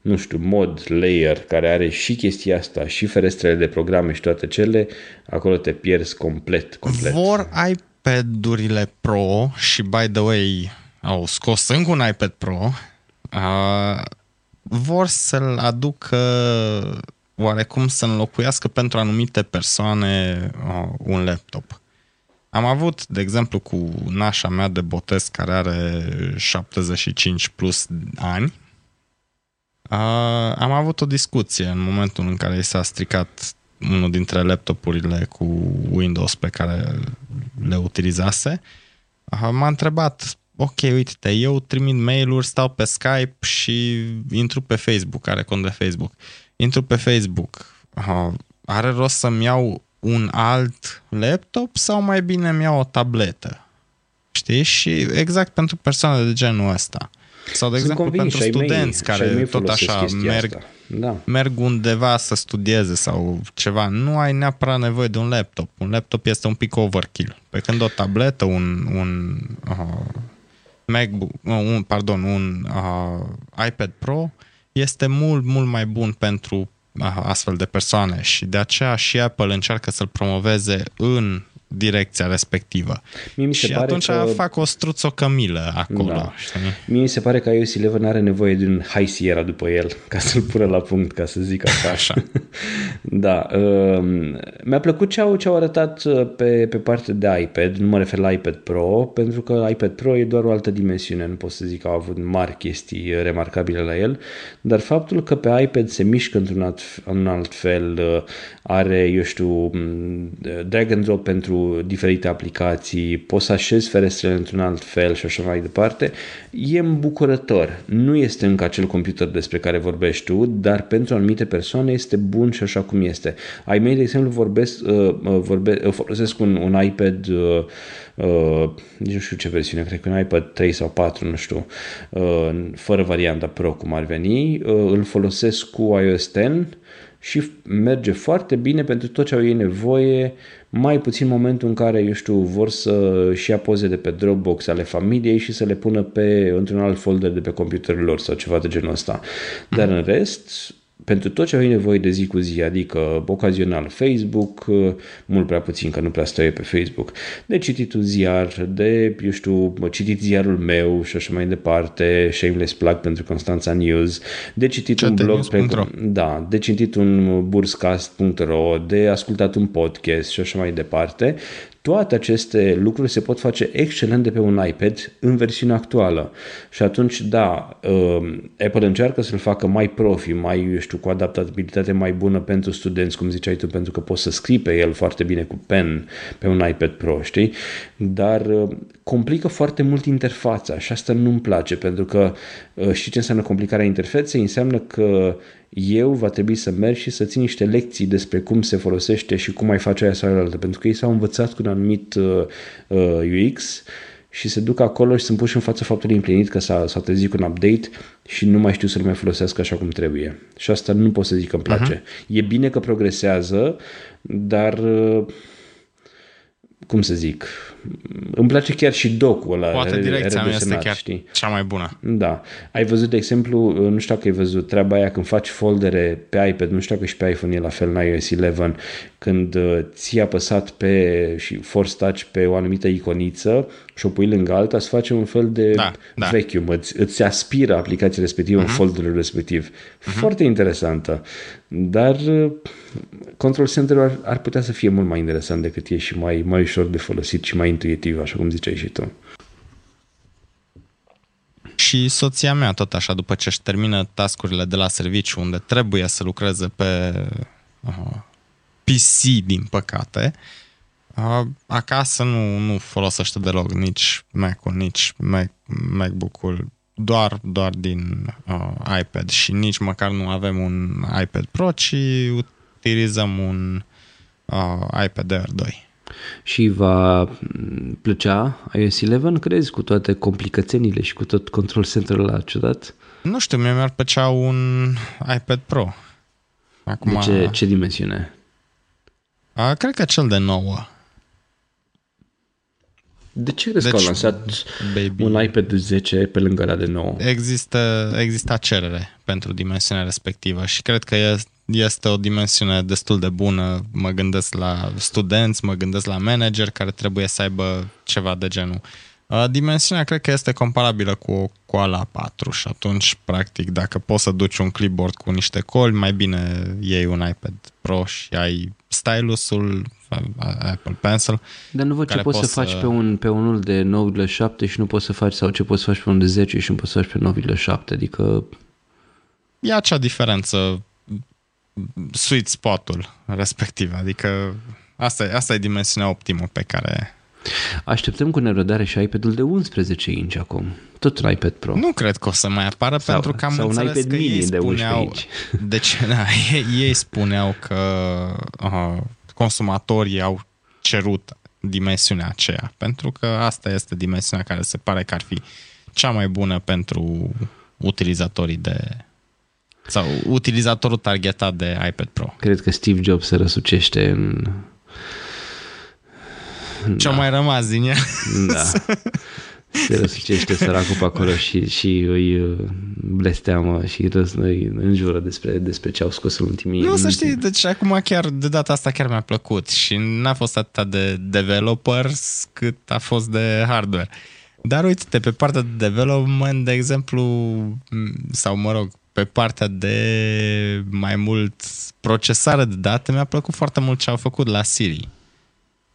nu știu, mod, layer, care are și chestia asta, și ferestrele de programe și toate cele, acolo te pierzi complet, complet. Vor iPad-urile Pro și, by the way, au scos încă un iPad Pro, uh, vor să-l aducă oarecum să înlocuiască pentru anumite persoane uh, un laptop. Am avut, de exemplu, cu nașa mea de botez care are 75 plus ani, uh, am avut o discuție în momentul în care i s-a stricat unul dintre laptopurile cu Windows pe care le utilizase. Uh, m-a întrebat, ok, uite-te, eu trimit mail-uri, stau pe Skype și intru pe Facebook, are cont de Facebook. Intru pe Facebook, uh, are rost să-mi iau un alt laptop sau mai bine îmi iau o tabletă? Știi? Și exact pentru persoane de genul ăsta. Sau, de Sunt exemplu, pentru studenți mei, care tot așa merg, da. merg undeva să studieze sau ceva, nu ai neapărat nevoie de un laptop. Un laptop este un pic overkill. Pe când o tabletă, un, un uh, MacBook, un, pardon, un uh, iPad Pro este mult, mult mai bun pentru uh, astfel de persoane și de aceea și Apple încearcă să-l promoveze în direcția respectivă. Mie mi se și pare atunci că... fac o struțocămilă acolo. Da. Știi? Mie mi se pare că iOS 11 are nevoie de un High Sierra după el, ca să-l pună la punct, ca să zic așa. *laughs* așa. *laughs* da. Uh, mi-a plăcut ce au, ce au arătat uh, pe, pe partea de iPad, nu mă refer la iPad Pro, pentru că iPad Pro e doar o altă dimensiune, nu pot să zic că au avut mari chestii remarcabile la el, dar faptul că pe iPad se mișcă într-un alt, în alt fel, uh, are, eu știu, drag and drop pentru diferite aplicații, poți să așezi ferestrele într-un alt fel și așa mai departe, e îmbucurător. Nu este încă acel computer despre care vorbești tu, dar pentru anumite persoane este bun și așa cum este. Ai mei, de exemplu, vorbesc, uh, uh vorbe, uh, folosesc un, un iPad uh, Uh, nici nu știu ce versiune, cred că un iPad 3 sau 4, nu știu, uh, fără varianta Pro cum ar veni, uh, îl folosesc cu iOS 10 și merge foarte bine pentru tot ce au ei nevoie, mai puțin momentul în care, eu știu, vor să-și ia poze de pe Dropbox ale familiei și să le pună pe, într-un alt folder de pe computerul lor sau ceva de genul ăsta. Dar în rest, pentru tot ce ai nevoie de zi cu zi, adică ocazional Facebook, mult prea puțin că nu prea stă pe Facebook, de cititul ziar, de, eu știu, citit ziarul meu și așa mai departe, shameless plug pentru Constanța News, de citit un blog, pe, da, de citit un burscast.ro, de ascultat un podcast și așa mai departe, toate aceste lucruri se pot face excelent de pe un iPad în versiunea actuală. Și atunci, da, um, Apple încearcă să-l facă mai profi, mai, eu știu, cu adaptabilitate mai bună pentru studenți, cum ziceai tu, pentru că poți să scrii pe el foarte bine cu pen pe un iPad Pro, știi? Dar um, complică foarte mult interfața și asta nu-mi place, pentru că uh, știi ce înseamnă complicarea interfeței? Înseamnă că eu va trebui să merg și să țin niște lecții despre cum se folosește și cum mai face aia sau altă, pentru că ei s-au învățat cu un anumit uh, uh UX și se duc acolo și sunt puși în fața faptului împlinit că s-a, s-a trezit cu un update și nu mai știu să-l mai folosesc așa cum trebuie. Și asta nu pot să zic că îmi place. Uh-huh. E bine că progresează, dar uh, cum să zic, îmi place chiar și docul ăla Poate direcția mea este chiar știi? cea mai bună. Da. Ai văzut, de exemplu, nu știu dacă ai văzut treaba aia când faci foldere pe iPad, nu știu dacă și pe iPhone e la fel în iOS 11, când uh, ți-ai apăsat pe și force touch pe o anumită iconiță și o pui lângă alta, îți face un fel de da, da. vacuum, îți, îți aspiră aplicația respectivă uh-huh. în mhm. folderul respectiv. Uh-huh. Foarte interesantă. Dar uh, Control Center ar, ar putea să fie mult mai interesant decât e și mai, mai ușor de folosit și mai intuitiv, așa cum ziceai și tu. Și soția mea, tot așa, după ce își termină tascurile de la serviciu, unde trebuie să lucreze pe uh, PC, din păcate, uh, acasă nu, nu folosește deloc nici Mac-ul, nici Mac, MacBook-ul, doar, doar din uh, iPad și nici măcar nu avem un iPad Pro, ci utilizăm un uh, iPad Air 2. Și va plăcea iOS 11, crezi, cu toate complicațiunile și cu tot control center-ul ăla ciudat? Nu știu, mie mi-ar plăcea un iPad Pro. Acum... De ce, ce dimensiune? A, cred că cel de 9. De ce crezi deci, că au lansat baby, un iPad 10 pe lângă la de 9? Există, exista cerere pentru dimensiunea respectivă și cred că este o dimensiune destul de bună. Mă gândesc la studenți, mă gândesc la manager care trebuie să aibă ceva de genul. Dimensiunea cred că este comparabilă cu o coala 4 și atunci, practic, dacă poți să duci un clipboard cu niște coli, mai bine iei un iPad Pro și ai stylusul, Apple Pencil. Dar nu văd ce poți să faci pe, un, pe unul de 9,7 și nu poți să faci, sau ce poți să faci pe unul de 10 și nu poți să faci pe 9,7, adică... E acea diferență, sweet spot-ul respectiv, adică asta, asta e dimensiunea optimă pe care Așteptăm cu nerăbdare și iPad-ul de 11 inch acum. Tot un iPad Pro. Nu cred că o să mai apară sau, pentru că am sau înțeles un iPad că mini ei spuneau, *laughs* de 11 inch. Deci, da, ei, ei spuneau că uh, consumatorii au cerut dimensiunea aceea, pentru că asta este dimensiunea care se pare că ar fi cea mai bună pentru utilizatorii de sau utilizatorul targetat de iPad Pro. Cred că Steve Jobs se răsucește în ce-a da. mai rămas din ea. Da. *laughs* Se răsucește săracul pe acolo și, și îi uh, blesteamă și răs, îi înjură despre, despre ce au scos în ultimii... Nu, să știi, deci acum chiar, de data asta chiar mi-a plăcut și n-a fost atât de developers cât a fost de hardware. Dar uite-te, pe partea de development, de exemplu, sau mă rog, pe partea de mai mult procesare de date, mi-a plăcut foarte mult ce au făcut la Siri.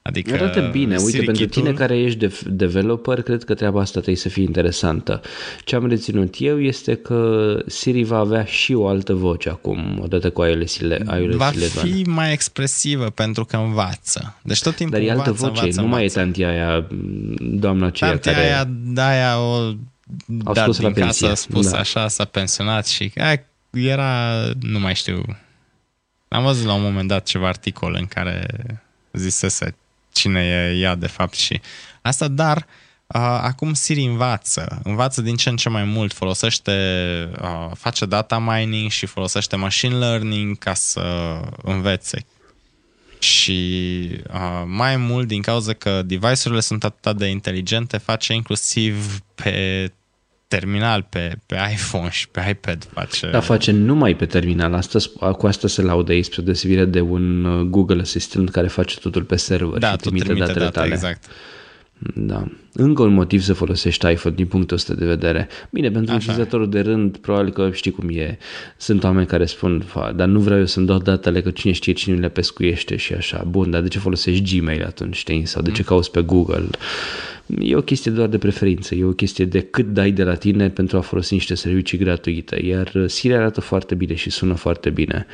Adică Arată bine. Uite, pentru tine care ești de developer, cred că treaba asta trebuie să fie interesantă. Ce am reținut eu este că Siri va avea și o altă voce acum, odată cu iOS-ile. iOS va fi mai expresivă pentru că învață. Deci tot timpul Dar e altă învață, voce, învață, nu învață. mai e tantia aia, doamna aceea tantia care... aia, da, aia o au dat spus din la pensie. casă, a spus da. așa, s-a pensionat și a, era, nu mai știu, am văzut la un moment dat ceva articol în care zisese cine e ea de fapt și asta, dar uh, acum Siri învață, învață din ce în ce mai mult, folosește, uh, face data mining și folosește machine learning ca să învețe. Și uh, mai mult din cauza că device-urile sunt atât de inteligente, face inclusiv pe terminal, pe, pe iPhone și pe iPad face... Da, face numai pe terminal. Asta, cu asta se laudă ei spre deosebire de un uh, Google Assistant care face totul pe server da, și trimite, trimite datele date, tale. Exact. Da. Încă un motiv să folosești iPhone din punctul ăsta de vedere. Bine, pentru Așa. utilizatorul de rând, probabil că știi cum e. Sunt oameni care spun, dar nu vreau eu să-mi dau datele că cine știe cine le pescuiește și așa. Bun, dar de ce folosești Gmail atunci, știi? Sau de ce mm. cauți pe Google? E o chestie doar de preferință, e o chestie de cât dai de la tine pentru a folosi niște servicii gratuite, iar Siri arată foarte bine și sună foarte bine.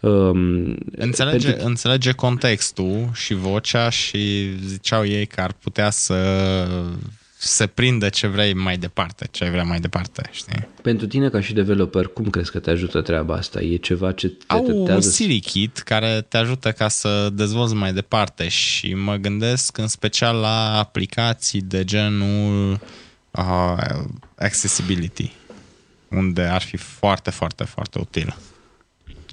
Um, înțelege, pentru... înțelege contextul și vocea și ziceau ei că ar putea să se prindă ce vrei mai departe, ce vrei mai departe, știi? Pentru tine ca și developer, cum crezi că te ajută treaba asta? E ceva ce te Au un Siri Kit care te ajută ca să dezvolți mai departe și mă gândesc în special la aplicații de genul uh, accessibility, unde ar fi foarte, foarte, foarte util.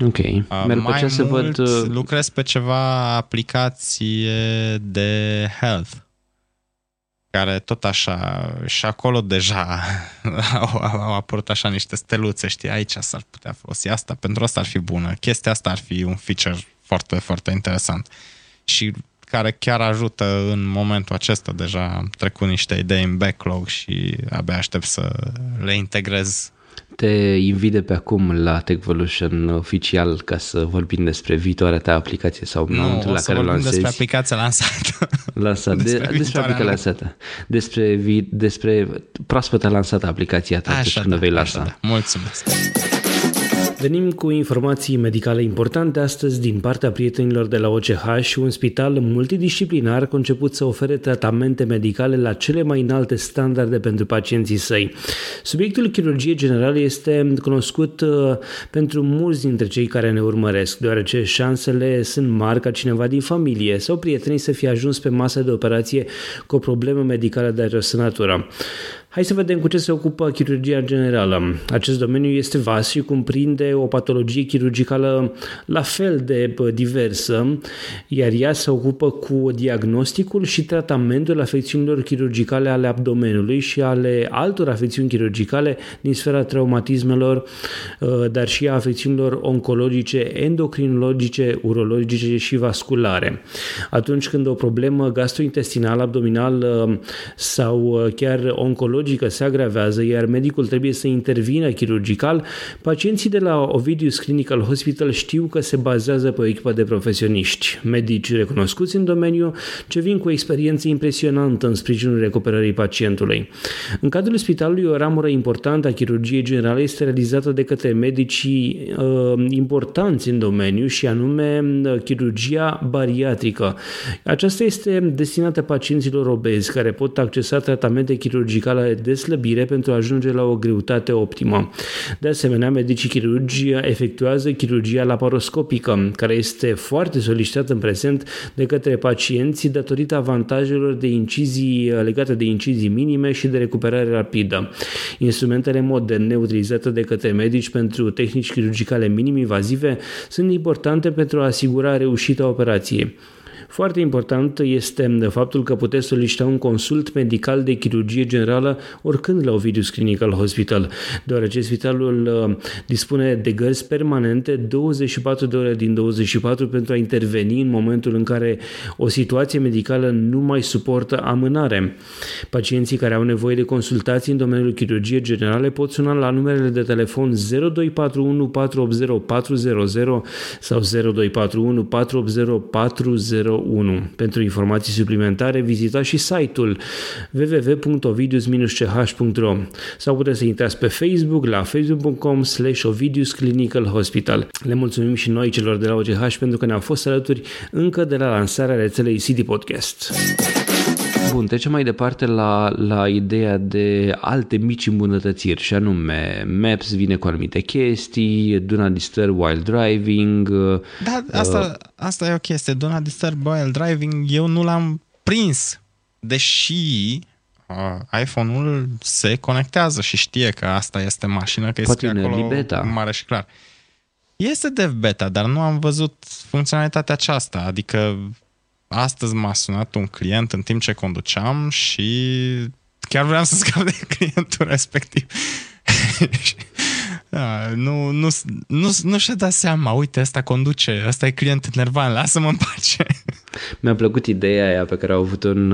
Ok. Uh, Merg mai mult să văd... Uh, lucrez pe ceva aplicație de health care tot așa, și acolo deja *laughs* au, au apărut așa niște steluțe, știi, aici s-ar putea folosi asta, pentru asta ar fi bună, chestia asta ar fi un feature foarte, foarte interesant și care chiar ajută în momentul acesta, deja am trecut niște idei în backlog și abia aștept să le integrez te invit de pe acum la Techvolution oficial ca să vorbim despre viitoarea ta aplicație sau nu, momentul la care lansezi. despre aplicația lansată. *laughs* Lansat, despre, de, despre aplicația lansată. Despre, vi, despre proaspătă lansată aplicația ta așa când da, vei lansa. Da. Mulțumesc. Venim cu informații medicale importante astăzi din partea prietenilor de la OCH, un spital multidisciplinar conceput să ofere tratamente medicale la cele mai înalte standarde pentru pacienții săi. Subiectul chirurgie generală este cunoscut uh, pentru mulți dintre cei care ne urmăresc, deoarece șansele sunt mari ca cineva din familie sau prietenii să fie ajuns pe masă de operație cu o problemă medicală de această natură. Hai să vedem cu ce se ocupă chirurgia generală. Acest domeniu este vast și cuprinde o patologie chirurgicală la fel de diversă, iar ea se ocupă cu diagnosticul și tratamentul afecțiunilor chirurgicale ale abdomenului și ale altor afecțiuni chirurgicale din sfera traumatismelor, uh, dar și a afecțiunilor oncologice, endocrinologice, urologice și vasculare. Atunci când o problemă gastrointestinală, abdominală uh, sau uh, chiar oncologică se agravează, iar medicul trebuie să intervină chirurgical, pacienții de la Ovidius Clinical Hospital știu că se bazează pe o echipă de profesioniști, medici recunoscuți în domeniu, ce vin cu o experiență impresionantă în sprijinul recuperării pacientului. În cadrul spitalului, o ramură importantă a chirurgiei generale este realizată de către medicii uh, importanți în domeniu și anume uh, chirurgia bariatrică. Aceasta este destinată pacienților obezi care pot accesa tratamente chirurgicale de slăbire pentru a ajunge la o greutate optimă. De asemenea, medicii chirurgi efectuează chirurgia laparoscopică, care este foarte solicitată în prezent de către pacienți datorită avantajelor de incizii legate de incizii minime și de recuperare rapidă. Instrumentele moderne utilizate de către medici pentru tehnici chirurgicale minim-invazive sunt importante pentru a asigura reușita operației. Foarte important este faptul că puteți solicita un consult medical de chirurgie generală oricând la Ovidius Clinical Hospital, deoarece spitalul uh, dispune de gărzi permanente 24 de ore din 24 pentru a interveni în momentul în care o situație medicală nu mai suportă amânare. Pacienții care au nevoie de consultații în domeniul chirurgie generale pot suna la numerele de telefon 0241 480 400 sau 0241 480 400 1. Pentru informații suplimentare, vizitați și site-ul www.ovidius-ch.ro sau puteți să intrați pe Facebook la facebook.com slash Ovidius Clinical Hospital. Le mulțumim și noi celor de la OGH pentru că ne-au fost alături încă de la lansarea rețelei City Podcast. Bun, trecem mai departe la, la ideea de alte mici îmbunătățiri și anume Maps vine cu anumite chestii, Do Not Disturb While Driving. Da, asta, uh, asta e o chestie, Do Not Disturb While Driving, eu nu l-am prins, deși uh, iPhone-ul se conectează și știe că asta este mașină, că Poate este acolo beta. mare și clar. Este dev beta, dar nu am văzut funcționalitatea aceasta, adică astăzi m-a sunat un client în timp ce conduceam și chiar vreau să *laughs* scap de clientul respectiv. da, *laughs* nu, nu, nu, nu și-a dat seama, uite, ăsta conduce, ăsta e client nervan, lasă-mă în pace. *laughs* Mi-a plăcut ideea aia pe care au avut-o în,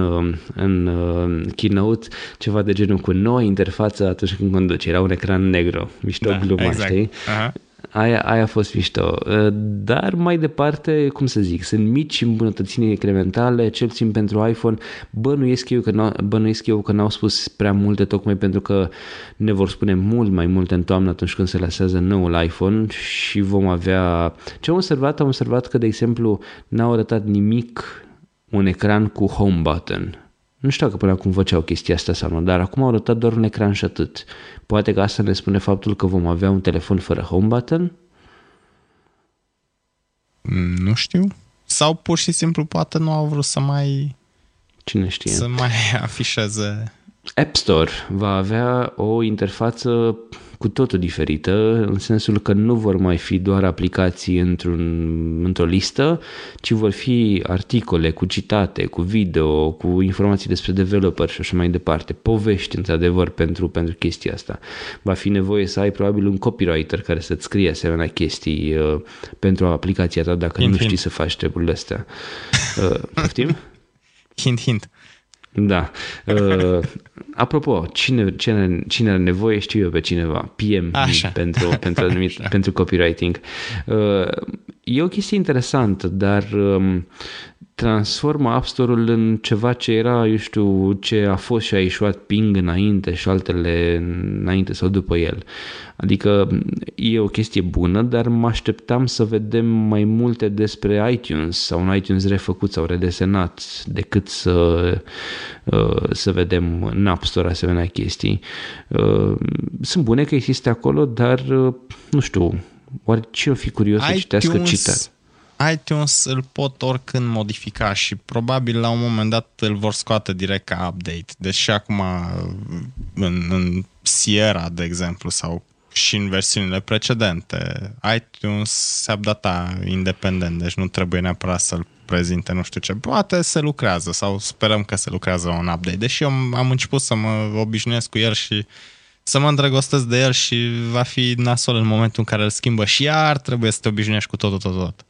în, în keynote, ceva de genul cu noua interfață atunci când conduce. Era un ecran negru, mișto da, gluma, exact. știi? Aha aia, aia a fost mișto. Uh, dar mai departe, cum să zic, sunt mici îmbunătățiri incrementale, cel puțin pentru iPhone. Bănuiesc eu, că n-au, bănuiesc eu că n-au spus prea multe, tocmai pentru că ne vor spune mult mai multe în toamnă atunci când se lasează noul iPhone și vom avea... Ce am observat? Am observat că, de exemplu, n-au arătat nimic un ecran cu home button nu știu dacă până acum făceau chestia asta sau nu, dar acum au arătat doar un ecran și atât. Poate că asta ne spune faptul că vom avea un telefon fără home button? Nu știu. Sau pur și simplu poate nu au vrut să mai... Cine știe? Să mai *laughs* afișeze... App Store va avea o interfață cu totul diferită, în sensul că nu vor mai fi doar aplicații într-un, într-o listă, ci vor fi articole cu citate, cu video, cu informații despre developer și așa mai departe, povești într-adevăr pentru, pentru chestia asta. Va fi nevoie să ai probabil un copywriter care să-ți scrie asemenea chestii uh, pentru aplicația ta dacă hint, nu știi hint. să faci treburile astea. Uh, poftim? *laughs* Hint, hint. Da. Uh, apropo, cine, cine, cine are nevoie, știu eu pe cineva. PM Așa. pentru, pentru, anumit, Așa. pentru copywriting. Uh, e o chestie interesantă, dar um, transformă App Store-ul în ceva ce era, eu știu, ce a fost și a ieșuat ping înainte și altele înainte sau după el. Adică e o chestie bună, dar mă așteptam să vedem mai multe despre iTunes sau un iTunes refăcut sau redesenat decât să, uh, să vedem în App Store asemenea chestii. Uh, sunt bune că există acolo, dar uh, nu știu, oare ce o fi curios iTunes, să citească citat? iTunes îl pot oricând modifica și probabil la un moment dat îl vor scoate direct ca update. Deci și acum în, în Sierra, de exemplu, sau și în versiunile precedente, iTunes se updata independent, deci nu trebuie neapărat să-l prezinte nu știu ce. Poate se lucrează sau sperăm că se lucrează un update. Deși eu am început să mă obișnuiesc cu el și să mă îndrăgostesc de el și va fi nasol în momentul în care îl schimbă și iar trebuie să te obișnuiești cu tot, tot, tot.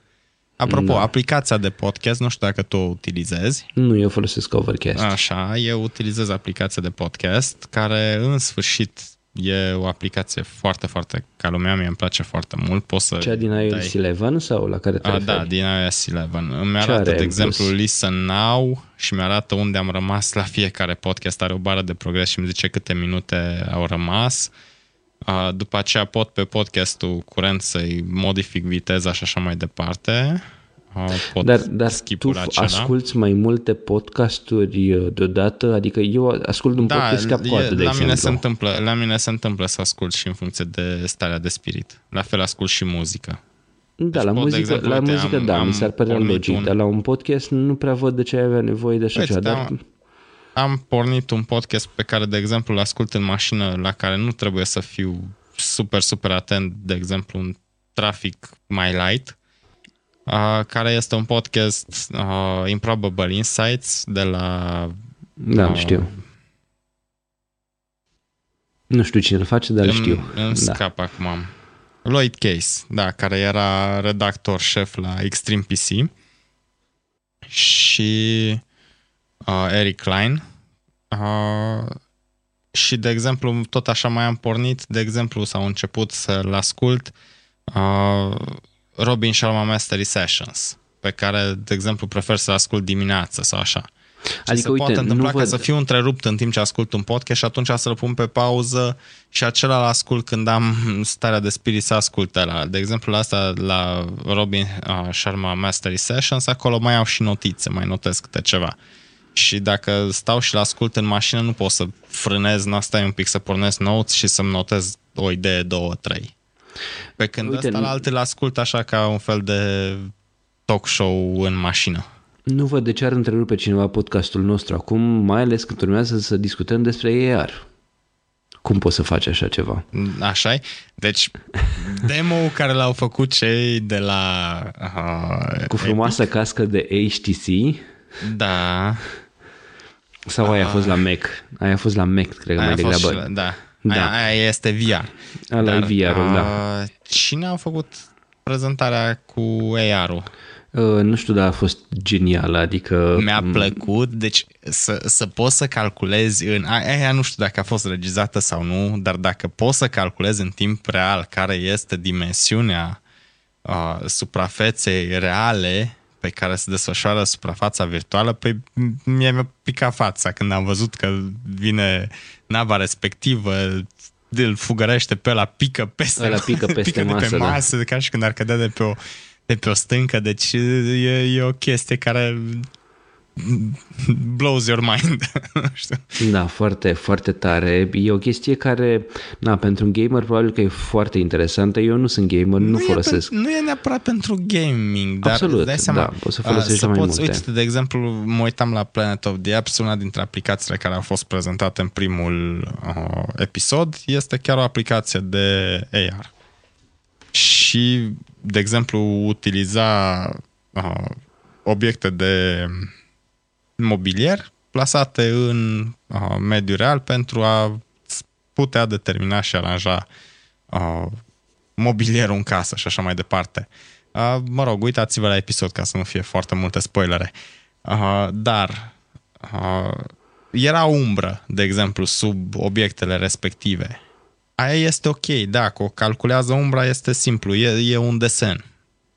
Apropo, da. aplicația de podcast, nu știu dacă tu o utilizezi. Nu, eu folosesc Overcast. Așa, eu utilizez aplicația de podcast care în sfârșit E o aplicație foarte, foarte ca lumea, mie îmi place foarte mult. Poți să Cea din iOS dai... 11 sau la care te A, Da, din iOS 11. Îmi arată, de exemplu, plus? Listen Now și mi-arată unde am rămas la fiecare podcast. Are o bară de progres și îmi zice câte minute au rămas. După aceea pot pe podcastul curent să-i modific viteza și așa mai departe pot dar dar tu acela. asculți mai multe podcasturi uh, deodată? Adică eu ascult un da, podcast cap coadă, de la exemplu. Mine se întâmplă, la mine se întâmplă să ascult și în funcție de starea de spirit. La fel ascult și muzică. Da, deci la pot, muzică, exemplu, la uite, muzică am, da, am mi s-ar părea logic, un... dar la un podcast nu prea văd de ce ai avea nevoie de așa ceva. Dar... Am pornit un podcast pe care, de exemplu, îl ascult în mașină, la care nu trebuie să fiu super, super atent, de exemplu, un trafic mai light, uh, care este un podcast uh, Improbable Insights de la... Da, uh, știu. Nu știu cine îl face, dar îmi, știu. Îmi da. scap acum. Lloyd Case, da, care era redactor șef la Extreme PC și uh, Eric Klein. Uh, și, de exemplu, tot așa mai am pornit, de exemplu, s-au început să-l ascult uh, Robin Sharma Mastery Sessions, pe care, de exemplu, prefer să ascult dimineața sau așa. Adică, se uite, poate întâmpla ca văd... să fiu întrerupt în timp ce ascult un podcast și atunci să-l pun pe pauză și acela l ascult când am starea de spirit să ascult la. De exemplu, la asta, la Robin uh, Sharma Mastery Sessions, acolo mai au și notițe, mai notez câte ceva. Și dacă stau și l ascult în mașină, nu pot să frânez, nu stai un pic să pornesc notes și să-mi notez o idee, două, trei. Pe când Uite, ăsta la alte îl ascult așa ca un fel de talk show în mașină. Nu văd de ce ar întrerupe cineva podcastul nostru acum, mai ales când urmează să discutăm despre AR. Cum poți să faci așa ceva? așa -i? Deci, demo care l-au făcut cei de la... Uh, Cu frumoasă Epic. cască de HTC. Da. Sau aia a fost la Mac? Aia a fost la Mac, cred că aia mai degrabă. La, da. Da. Aia, aia este VR. Ala e VR-ul, da. Cine a făcut prezentarea cu AR-ul? Uh, nu știu, dar a fost genială, adică... Mi-a plăcut, deci să, să poți să calculezi în... Aia nu știu dacă a fost regizată sau nu, dar dacă poți să calculezi în timp real care este dimensiunea uh, suprafeței reale pe care se desfășoară suprafața virtuală, pe mie mi-a picat fața când am văzut că vine nava respectivă, îl fugărește pe la pică peste, la pică *laughs* peste pică masă, de pe da. masă, da. ca și când ar cădea de pe o, de pe o stâncă, deci e, e o chestie care *laughs* blows your mind. *laughs* da, foarte, foarte tare. E o chestie care, na, pentru un gamer probabil că e foarte interesantă. Eu nu sunt gamer, nu, nu folosesc. E pe, nu e neapărat pentru gaming, dar Absolut, dai seama, da, poți să folosești să mai poți, multe. Uite, de exemplu, mă uitam la Planet of the Apps, una dintre aplicațiile care au fost prezentate în primul uh, episod este chiar o aplicație de AR. Și, de exemplu, utiliza uh, obiecte de mobilier plasate în uh, mediul real pentru a putea determina și aranja uh, mobilierul în casă și așa mai departe. Uh, mă rog, uitați-vă la episod ca să nu fie foarte multe spoilere. Uh, dar uh, era umbră, de exemplu, sub obiectele respective. Aia este ok, dacă o calculează umbra este simplu, e, e un desen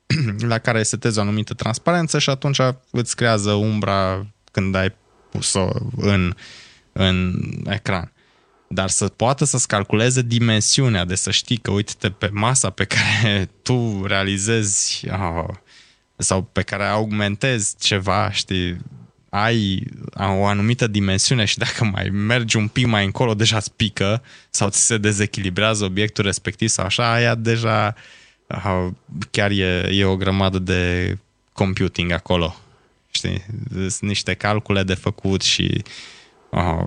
*clears throat* la care setezi o anumită transparență și atunci îți creează umbra când ai pus-o în, în ecran. Dar să poată să-ți calculeze dimensiunea, de să știi că, uite pe masa pe care *laughs* tu realizezi uh, sau pe care augmentezi ceva, știi, ai o anumită dimensiune și dacă mai mergi un pic mai încolo, deja îți pică sau ți se dezechilibrează obiectul respectiv sau așa, aia deja uh, chiar e, e o grămadă de computing acolo. Știi? Sunt niște calcule de făcut și uh,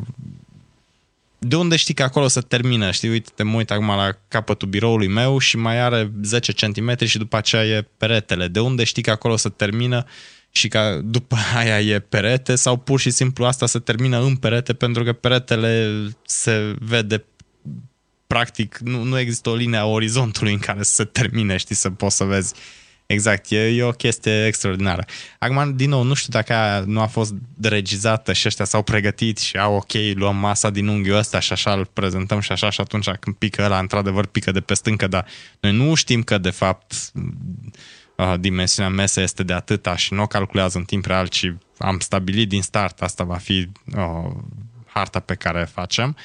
de unde știi că acolo se termină? Știi, uite, te mă uit acum la capătul biroului meu și mai are 10 cm și după aceea e peretele. De unde știi că acolo se termină și că după aia e perete sau pur și simplu asta se termină în perete pentru că peretele se vede practic, nu, nu există o linie a orizontului în care să se termine, știi, să poți să vezi Exact, e, e o chestie extraordinară. Acum, din nou, nu știu dacă aia nu a fost regizată și ăștia s-au pregătit și au ok, luăm masa din unghiul ăsta și așa îl prezentăm și așa și atunci când pică ăla, într-adevăr pică de pe stâncă, dar noi nu știm că de fapt uh, dimensiunea mesei este de atâta și nu o calculează în timp real, ci am stabilit din start, asta va fi uh, harta pe care facem.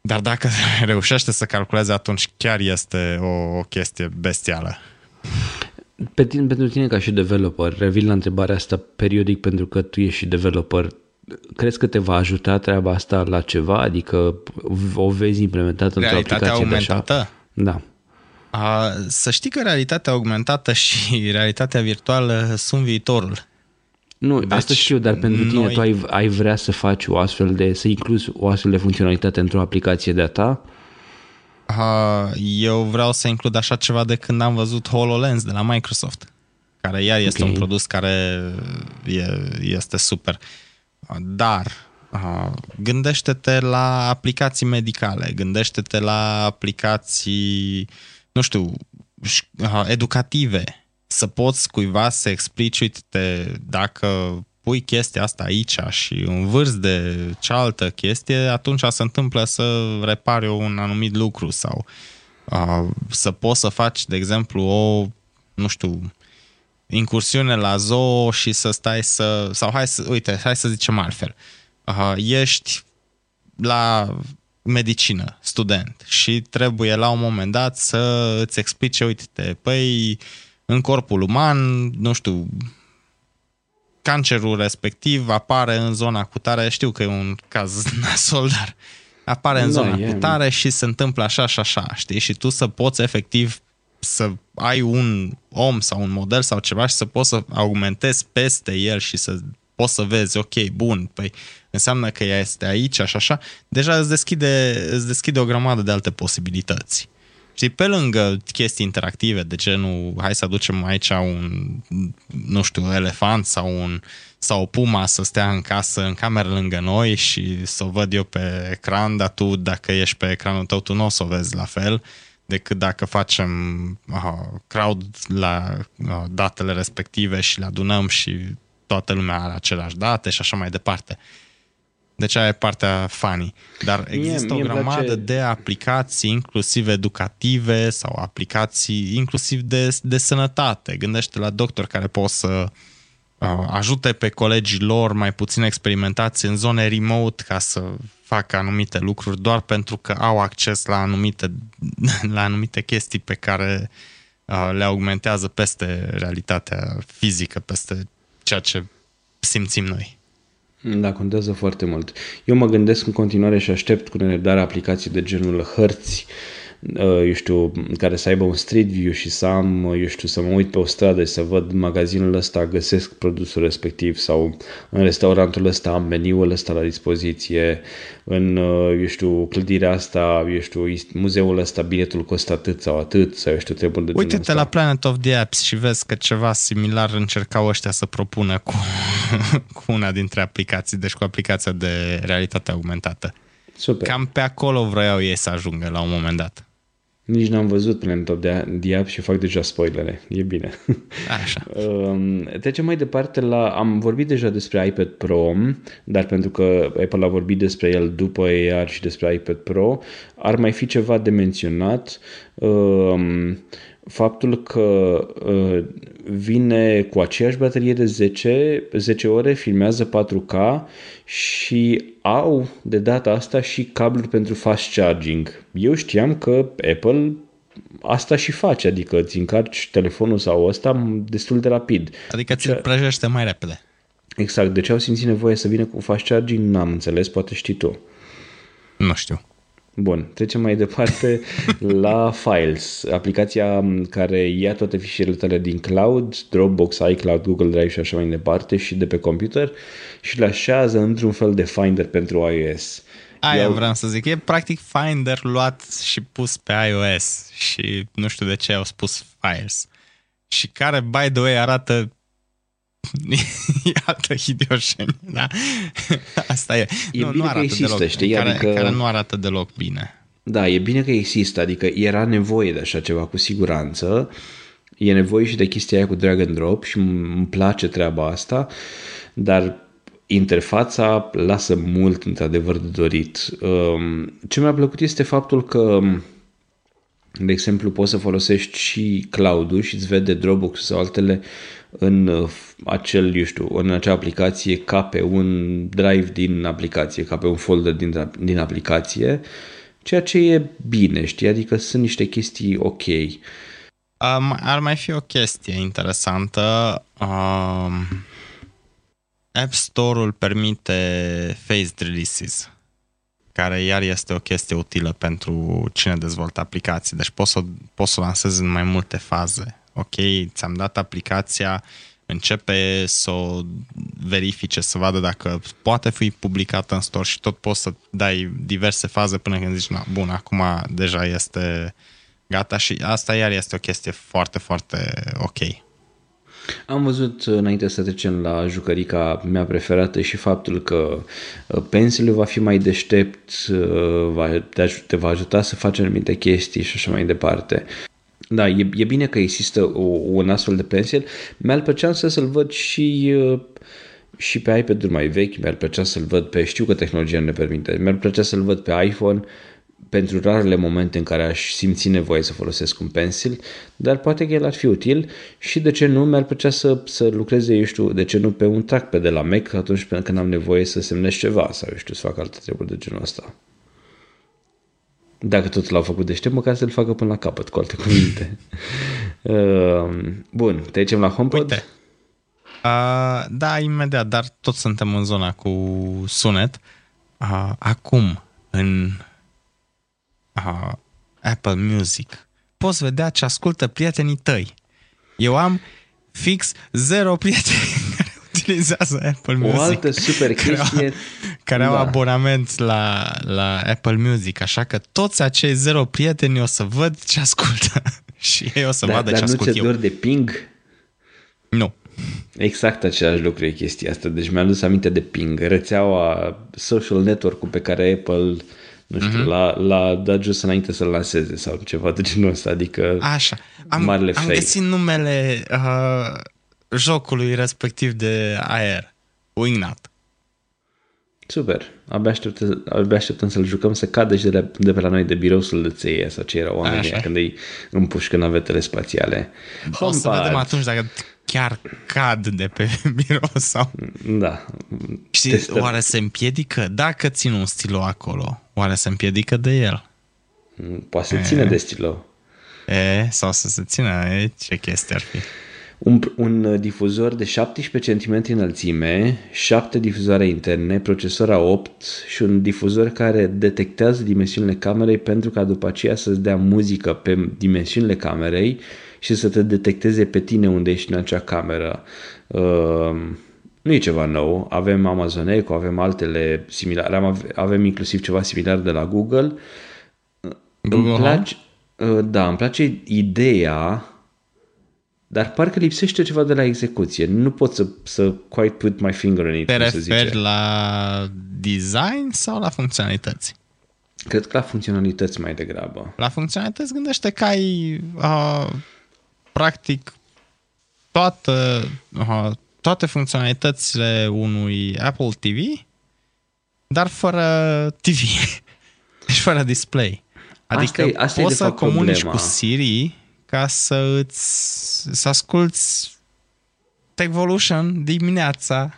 Dar dacă *laughs* reușește să calculeze, atunci chiar este o, o chestie bestială. Pe tine, pentru tine ca și developer, revin la întrebarea asta periodic pentru că tu ești și developer, crezi că te va ajuta treaba asta la ceva? Adică o vezi implementată într-o aplicație augmentată? de așa? Da. A, să știi că realitatea augmentată și *laughs* realitatea virtuală sunt viitorul. Nu, deci, asta știu, dar pentru tine noi... tu ai, ai vrea să faci o astfel de, să incluzi o astfel de funcționalitate într-o aplicație de-a ta? Eu vreau să includ așa ceva de când am văzut HoloLens de la Microsoft, care iar este okay. un produs care e, este super. Dar gândește-te la aplicații medicale, gândește-te la aplicații, nu știu, educative, să poți cuiva să explici, uite, dacă pui chestia asta aici și învârți de cealaltă chestie, atunci se întâmplă să repari un anumit lucru sau uh, să poți să faci, de exemplu, o, nu știu, incursiune la zoo și să stai să, sau hai să, uite, hai să zicem altfel, uh, ești la medicină, student și trebuie la un moment dat să îți explice, uite, păi în corpul uman, nu știu, cancerul respectiv apare în zona cutare, știu că e un caz *laughs* nasol, dar apare în da, zona e... cutare și se întâmplă așa și așa, știi? Și tu să poți efectiv să ai un om sau un model sau ceva și să poți să augmentezi peste el și să poți să vezi, ok, bun, păi înseamnă că ea este aici, așa, așa, deja îți deschide, îți deschide o grămadă de alte posibilități. Știi, pe lângă chestii interactive, de ce nu, hai să aducem aici un, nu știu, elefant sau un sau o puma să stea în casă, în cameră lângă noi și să o văd eu pe ecran, dar tu, dacă ești pe ecranul tău, tu nu o să o vezi la fel decât dacă facem uh, crowd la uh, datele respective și le adunăm și toată lumea are aceleași date și așa mai departe. Deci aia e partea funny. Dar există mie, mie o grămadă place... de aplicații, inclusiv educative sau aplicații inclusiv de, de sănătate. Gândește la doctor care pot să uh, ajute pe colegii lor mai puțin experimentați în zone remote ca să facă anumite lucruri doar pentru că au acces la anumite, *laughs* la anumite chestii pe care uh, le augmentează peste realitatea fizică, peste ceea ce simțim noi. Da, contează foarte mult. Eu mă gândesc în continuare și aștept cu nerăbdare aplicații de genul hărți, uh, eu știu, care să aibă un street view și să am, uh, eu știu, să mă uit pe o stradă și să văd magazinul ăsta, găsesc produsul respectiv sau în restaurantul ăsta am meniul ăsta la dispoziție, în, uh, eu știu, clădirea asta, eu știu, muzeul ăsta, biletul costă atât sau atât, sau eu știu, trebuie de Uite-te la Planet of the Apps și vezi că ceva similar încercau ăștia să propună cu, *laughs* cu una dintre aplicații, deci cu aplicația de realitate augmentată. Super. Cam pe acolo vreau ei să ajungă la un moment dat. Nici n-am văzut Planet of the Apps și fac deja spoilere. E bine. *laughs* Așa. Um, trecem mai departe la... Am vorbit deja despre iPad Pro, dar pentru că Apple a vorbit despre el după AR și despre iPad Pro, ar mai fi ceva de menționat. Um, faptul că uh, vine cu aceeași baterie de 10, 10 ore, filmează 4K și au de data asta și cabluri pentru fast charging. Eu știam că Apple asta și face, adică îți încarci telefonul sau ăsta destul de rapid. Adică ți-l prăjește mai repede. Exact, de ce au simțit nevoie să vină cu fast charging, n-am înțeles, poate știi tu. Nu știu. Bun, trecem mai departe *laughs* la Files, aplicația care ia toate fișierele tale din cloud, Dropbox, iCloud, Google Drive și așa mai departe și de pe computer și le așează într-un fel de Finder pentru iOS. Aia Eu... vreau să zic, e practic Finder luat și pus pe iOS și nu știu de ce au spus Files. Și care, by the way, arată *laughs* Iată hidioșeni, da? *laughs* Asta e. E nu, bine nu că există, deloc, știi? Care, adică... care nu arată deloc bine. Da, e bine că există, adică era nevoie de așa ceva cu siguranță. E nevoie și de chestia aia cu drag and drop și îmi place treaba asta, dar interfața lasă mult într-adevăr de dorit. Um, ce mi-a plăcut este faptul că de exemplu, poți să folosești și cloud-ul și îți vede Dropbox sau altele în uh, acel, eu știu, în acea aplicație ca pe un drive din aplicație, ca pe un folder din, din aplicație, ceea ce e bine, știi? Adică sunt niște chestii ok. Um, ar mai fi o chestie interesantă. Um, App Store-ul permite phased releases, care iar este o chestie utilă pentru cine dezvoltă aplicații. Deci poți să, poți să lansezi în mai multe faze ok, ți-am dat aplicația, începe să o verifice, să vadă dacă poate fi publicată în store și tot poți să dai diverse faze până când zici, na, bun, acum deja este gata și asta iar este o chestie foarte, foarte ok. Am văzut înainte să trecem la jucărica mea preferată și faptul că uh, pensilul va fi mai deștept, uh, va, te va ajuta să faci anumite chestii și așa mai departe. Da, e, e bine că există o, un astfel de pencil. Mi-ar plăcea să să-l văd și, uh, și pe iPad-uri mai vechi, mi-ar plăcea să-l văd pe, știu că tehnologia ne permite, mi-ar plăcea să-l văd pe iPhone pentru rarele momente în care aș simți nevoie să folosesc un pencil, dar poate că el ar fi util și de ce nu mi-ar plăcea să, să lucreze, eu știu, de ce nu pe un trackpad de la Mac atunci când am nevoie să semnez ceva sau, eu știu, să fac alte treburi de genul ăsta. Dacă tot l-au făcut deștept, măcar să-l facă până la capăt, cu alte cuvinte. uh, *laughs* bun, trecem la HomePod? Uite. Uh, da, imediat, dar tot suntem în zona cu sunet. Uh, acum, în uh, Apple Music, poți vedea ce ascultă prietenii tăi. Eu am fix zero prieteni *laughs* utilizează Apple Music. O altă super chestie. *laughs* Care au, da. abonament la, la Apple Music, așa că toți acei zero prieteni o să văd ce ascultă *laughs* și ei o să da, vadă ce ascult eu. Dar nu de ping? Nu. Exact același lucru e chestia asta. Deci mi-a adus aminte de ping. Rețeaua social network pe care Apple nu știu, mm-hmm. l-a, l-a dat just înainte să-l lanseze sau ceva de genul ăsta, adică Așa. Am, marele am găsit numele uh, jocului respectiv de aer, Wingnut. Super. Abia, aștept, abia așteptăm să-l jucăm să cadă și de, la, de pe la noi de birou să-l țeie sau ce erau oamenii Așa. când îi împușcă navetele spațiale. O să vedem atunci dacă chiar cad de pe *laughs* birou sau... Da. Și Testăm. oare se împiedică? Dacă țin un stilou acolo, oare se împiedică de el? Poate să ține de stilou. E, sau să se țină, e, ce chestie ar fi? Un, un difuzor de 17 cm înălțime, 7 difuzoare interne, procesor A8 și un difuzor care detectează dimensiunile camerei pentru ca după aceea să-ți dea muzică pe dimensiunile camerei și să te detecteze pe tine unde ești în acea cameră. Uh, nu e ceva nou, avem Amazon Echo, avem altele similare, avem inclusiv ceva similar de la Google. Google îmi place, uh, da, îmi place ideea dar parcă lipsește ceva de la execuție. Nu pot să, să quite put my finger in it, Te referi la design sau la funcționalități? Cred că la funcționalități mai degrabă. La funcționalități gândește că ai uh, practic toată, uh, toate funcționalitățile unui Apple TV, dar fără TV. *laughs* Deci fără display. Adică asta e, asta poți e să comunici problema. cu Siri ca să îți să asculți Techvolution dimineața.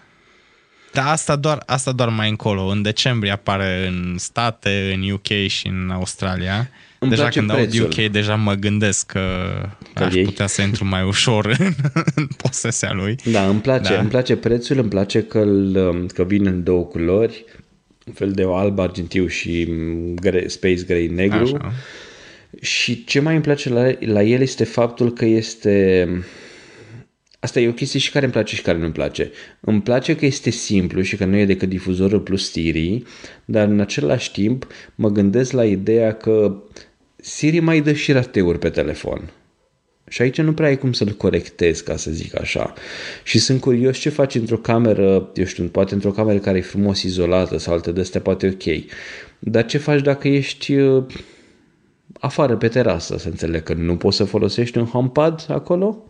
Dar asta doar, asta doar mai încolo. În decembrie apare în state, în UK și în Australia. Îmi deja când prețul. aud UK, deja mă gândesc că, că aș ei. putea să intru mai ușor *laughs* în, în posesia lui. Da, îmi place, da. îmi place prețul, îmi place că, că vine în două culori. un fel de alb argintiu și gre, space gray negru. Așa. Și ce mai îmi place la, la el este faptul că este... Asta e o chestie și care îmi place și care nu îmi place. Îmi place că este simplu și că nu e decât difuzorul plus Siri, dar în același timp mă gândesc la ideea că Siri mai dă și rateuri pe telefon. Și aici nu prea ai cum să-l corectezi, ca să zic așa. Și sunt curios ce faci într-o cameră, eu știu, poate într-o cameră care e frumos izolată sau alte de poate ok. Dar ce faci dacă ești uh, afară pe terasă, să înțeleg că nu poți să folosești un HomePod acolo?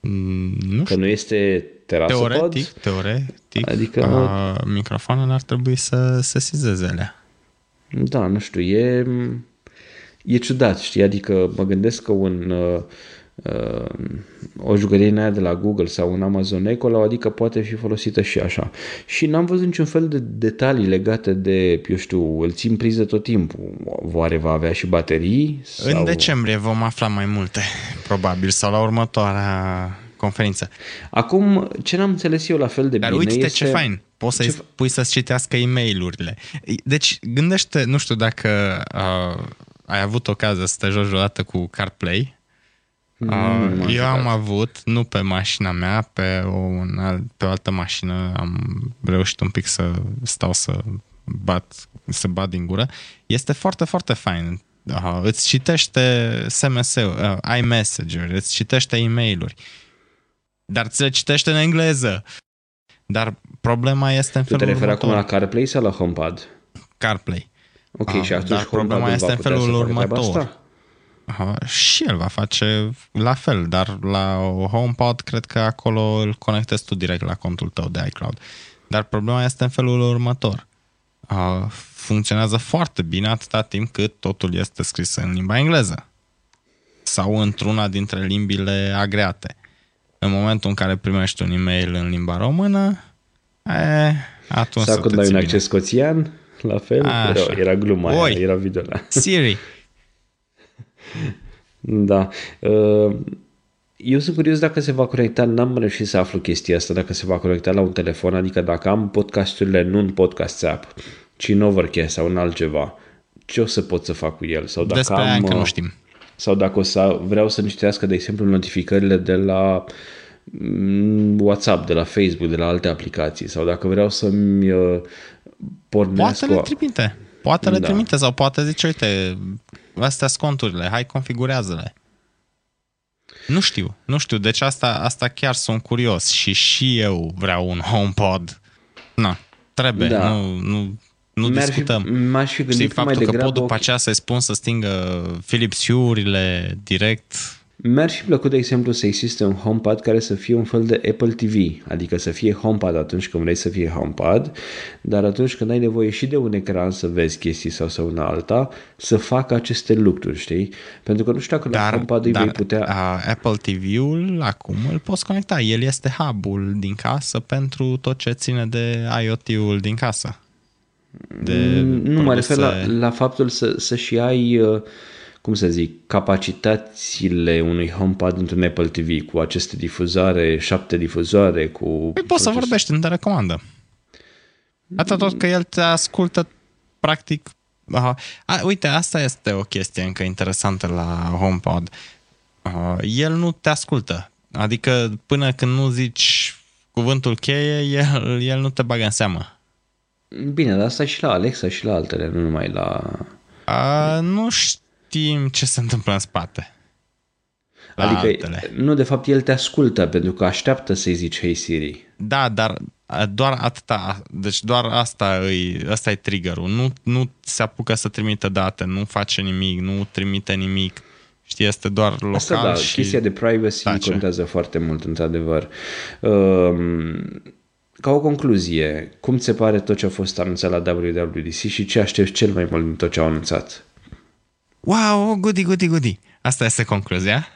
Mm, nu că nu este terasă Teoretic, pod? teoretic, adică uh, microfonul ar trebui să se sizeze alea. Da, nu știu, e, e ciudat, știi, adică mă gândesc că un, uh, uh, o jucărie în aia de la Google sau un Amazon Echo, adică poate fi folosită și așa. Și n-am văzut niciun fel de detalii legate de, eu știu, îl țin priză tot timpul. Oare va avea și baterii? Sau... În decembrie vom afla mai multe, probabil, sau la următoarea conferință. Acum, ce n-am înțeles eu la fel de Dar bine uite este... ce fain, poți să-i ce... pui să-ți citească e mail Deci, gândește, nu știu dacă uh, ai avut ocazia să te joci odată cu CarPlay, Uh, eu am avut, nu pe mașina mea, pe o, un alt, pe o altă mașină am reușit un pic să stau să bat, să bat din gură. Este foarte, foarte fain. Uh, îți citește SMS, uh, iMessage-uri, îți citește e mail dar ți le citește în engleză. Dar problema este în felul Tu te referi acum la CarPlay sau la HomePod? CarPlay. Ok, uh, și atunci dar problema este în felul următor și el va face la fel, dar la HomePod cred că acolo îl conectezi tu direct la contul tău de iCloud. Dar problema este în felul următor. Funcționează foarte bine atâta timp cât totul este scris în limba engleză sau într-una dintre limbile agreate. În momentul în care primești un e-mail în limba română, e, atunci Sau când ai un acces scoțian, la fel, era, era gluma Oi, aia, era video Siri, *laughs* Da. Uh, eu sunt curios dacă se va conecta, n-am reușit să aflu chestia asta, dacă se va conecta la un telefon, adică dacă am podcasturile nu în podcast app, ci în Overcast sau în altceva, ce o să pot să fac cu el? Sau dacă Despre am, încă nu uh, știm. Sau dacă o să vreau să-mi citească, de exemplu, notificările de la mm, WhatsApp, de la Facebook, de la alte aplicații, sau dacă vreau să-mi uh, pornesc... Poate le trimite. Poate le da. trimite sau poate zice, uite, astea sunt conturile, hai configurează-le. Nu știu, nu știu, deci asta, asta chiar sunt curios și și eu vreau un HomePod. Na, trebuie, da. nu, nu, nu mi-ar discutăm. Fi, m-aș fi gândit și faptul mai că pot după okay. aceea să-i spun să stingă Philips Hue-urile direct, mi-ar fi plăcut, de exemplu, să existe un HomePod care să fie un fel de Apple TV, adică să fie HomePod atunci când vrei să fie HomePod, dar atunci când ai nevoie și de un ecran să vezi chestii sau să una alta, să facă aceste lucruri, știi? Pentru că nu știu dacă dar, la HomePod dar, vei putea... Uh, Apple TV-ul acum îl poți conecta. El este hub-ul din casă pentru tot ce ține de IoT-ul din casă. De mm, nu mă refer la, la faptul să, să și ai... Uh, cum să zic, capacitățile unui HomePod într-un Apple TV cu aceste difuzare, șapte difuzoare, cu... Păi proces... poți să vorbești în recomandă. Atât tot că el te ascultă practic... Aha. A, uite, asta este o chestie încă interesantă la HomePod. Uh, el nu te ascultă. Adică până când nu zici cuvântul cheie, el, el nu te bagă în seamă. Bine, dar asta și la Alexa și la altele, nu numai la... A, nu știu știm ce se întâmplă în spate. Adică, altele. nu, de fapt, el te ascultă pentru că așteaptă să-i zici Hey Siri. Da, dar doar atâta, deci doar asta îi, asta e triggerul. Nu, nu se apucă să trimită date, nu face nimic, nu trimite nimic. Știi, este doar local Asta da, și... chestia de privacy tace. contează foarte mult, într-adevăr. Um, ca o concluzie, cum ți se pare tot ce a fost anunțat la WWDC și ce aștepți cel mai mult din tot ce au anunțat? Wow, goody, goody, goody. Asta este concluzia.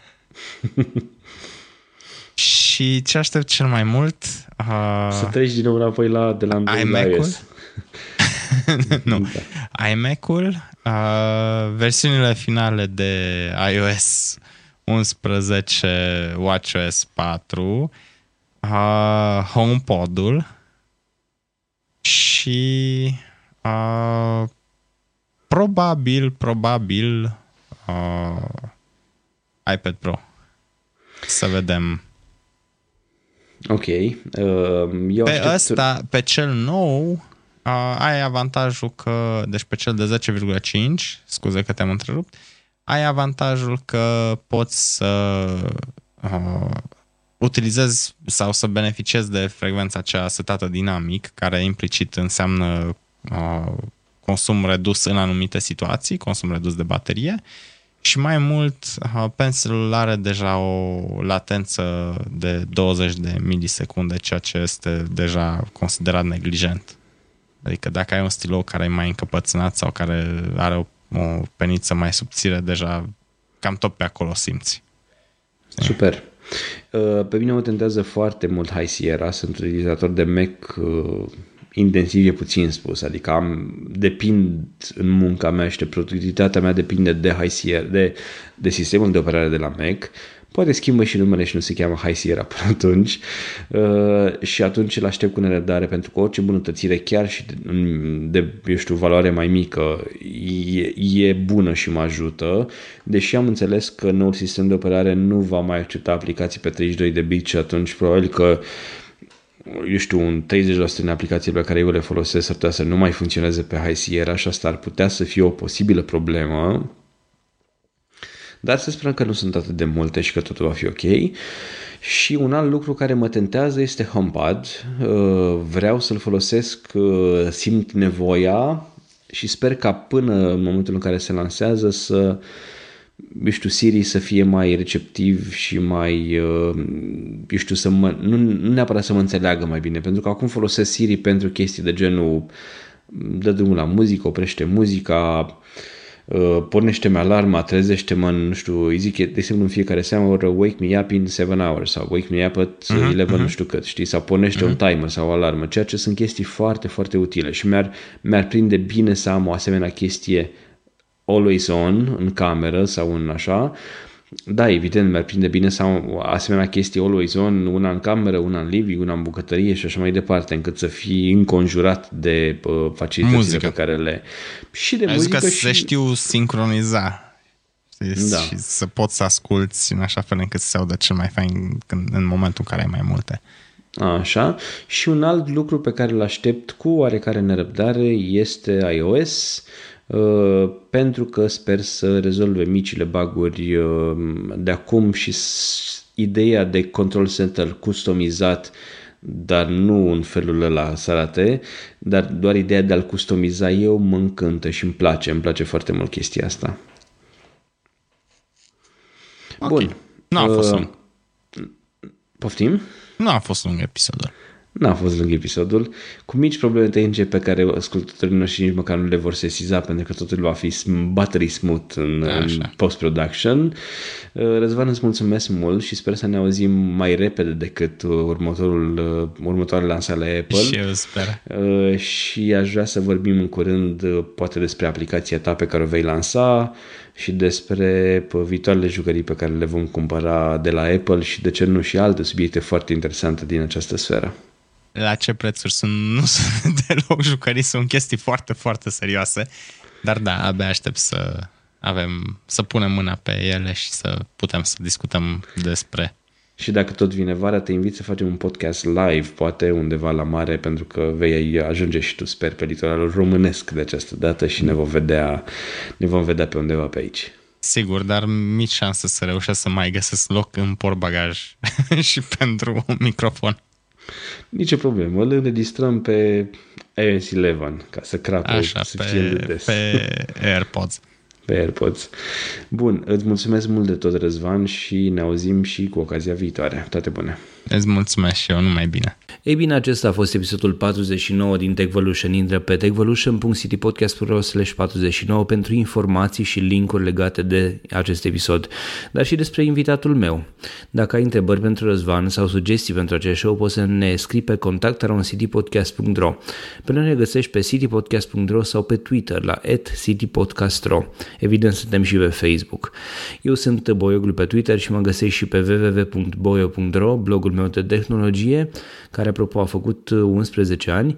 *laughs* și ce aștept cel mai mult? Uh, să treci din nou înapoi la, de la Android iMac-ul? *laughs* nu. Da. iMac-ul, uh, versiunile finale de iOS 11, WatchOS 4, uh, HomePod-ul și Uh, probabil, probabil uh, iPad Pro. Să vedem. Ok. Uh, eu pe aștept... ăsta, pe cel nou, uh, ai avantajul că, deci pe cel de 10,5, scuze că te-am întrerupt, ai avantajul că poți să uh, utilizezi sau să beneficiezi de frecvența aceea setată dinamic, care implicit înseamnă uh, consum redus în anumite situații, consum redus de baterie și mai mult uh, Pencil are deja o latență de 20 de milisecunde, ceea ce este deja considerat neglijent. Adică dacă ai un stilou care e mai încăpățânat sau care are o, o peniță mai subțire, deja cam tot pe acolo simți. Super. Uh, pe mine mă tentează foarte mult High Sierra, sunt utilizator de Mac uh, intensiv e puțin spus, adică am, depind în munca mea și de productivitatea mea depinde de High Sierra, de, de sistemul de operare de la Mac, poate schimbă și numele și nu se cheamă High Sierra până atunci. Uh, și atunci îl aștept cu nerăbdare pentru că orice bunătățire, chiar și de, de eu știu, valoare mai mică, e, e bună și mă ajută, deși am înțeles că noul sistem de operare nu va mai accepta aplicații pe 32 de bit și atunci probabil că eu știu, un 30% din aplicațiile pe care eu le folosesc s-ar putea să nu mai funcționeze pe High Sierra și asta ar putea să fie o posibilă problemă dar să sperăm că nu sunt atât de multe și că totul va fi ok. Și un alt lucru care mă tentează este HomePod. Uh, vreau să-l folosesc, uh, simt nevoia și sper ca până în momentul în care se lansează să eu știu, Siri să fie mai receptiv și mai, uh, eu știu, să mă, nu, nu neapărat să mă înțeleagă mai bine, pentru că acum folosesc Siri pentru chestii de genul dă drumul la muzică, oprește muzica, Uh, pornește-mi alarma, trezește-mă, nu știu, îi zic, de exemplu, în fiecare seară, wake me up in 7 hours sau wake me up at uh-huh, 11, uh-huh. nu știu cât, știi, sau pornește uh-huh. un timer sau o alarmă, ceea ce sunt chestii foarte, foarte utile și mi-ar, mi-ar prinde bine să am o asemenea chestie always on în cameră sau în așa, da, evident, mi-ar prinde bine să am asemenea chestii always on, una în cameră, una în living, una în bucătărie și așa mai departe, încât să fii înconjurat de uh, facilitățile muzică. pe care le... Și de Ai muzică că și... se știu sincroniza da. și să poți să asculti în așa fel încât să se audă cel mai fain când, în momentul în care ai mai multe. Așa. Și un alt lucru pe care îl aștept cu oarecare nerăbdare este iOS. Uh, pentru că sper să rezolve micile baguri uh, de acum și ideea de control center customizat dar nu în felul ăla să arate, dar doar ideea de a-l customiza eu mă încântă și îmi place, îmi place foarte mult chestia asta. Okay. Bun. Nu a fost uh, Poftim? Nu a fost un episod. N-a fost lung episodul, cu mici probleme tehnice pe care ascultătorii noștri nici măcar nu le vor sesiza, pentru că totul va fi battery smooth în, în post-production. Uh, Răzvan, îți mulțumesc mult și sper să ne auzim mai repede decât următorul, uh, următoarele lansare Apple. Și eu sper. Uh, și aș vrea să vorbim în curând poate despre aplicația ta pe care o vei lansa și despre viitoarele jucării pe care le vom cumpăra de la Apple și de ce nu și alte subiecte foarte interesante din această sferă la ce prețuri sunt, nu *laughs* sunt deloc jucării, sunt chestii foarte, foarte serioase. Dar da, abia aștept să avem, să punem mâna pe ele și să putem să discutăm despre. Și dacă tot vine vara, te invit să facem un podcast live, poate undeva la mare, pentru că vei ajunge și tu, sper, pe litoralul românesc de această dată și ne vom vedea, ne vom vedea pe undeva pe aici. Sigur, dar mici șanse să reușesc să mai găsesc loc în portbagaj *laughs* și pentru un microfon. Nici o problemă, îl înregistrăm pe iOS 11 ca să crape Așa, suficient pe, de des. pe AirPods. *laughs* Pe AirPods. Bun, îți mulțumesc mult de tot, Răzvan, și ne auzim și cu ocazia viitoare. Toate bune! Îți mulțumesc și eu, numai bine! Ei bine, acesta a fost episodul 49 din Techvolution. Intră pe techvolution.citypodcast.ro 49 pentru informații și linkuri legate de acest episod, dar și despre invitatul meu. Dacă ai întrebări pentru Răzvan sau sugestii pentru acest show, poți să ne scrii pe contact.citypodcast.ro Pe noi ne găsești pe citypodcast.ro sau pe Twitter la citypodcast.ro Evident, suntem și pe Facebook. Eu sunt Boioglu pe Twitter și mă găsești și pe www.boio.ro, blogul meu de tehnologie, care apropo a făcut 11 ani,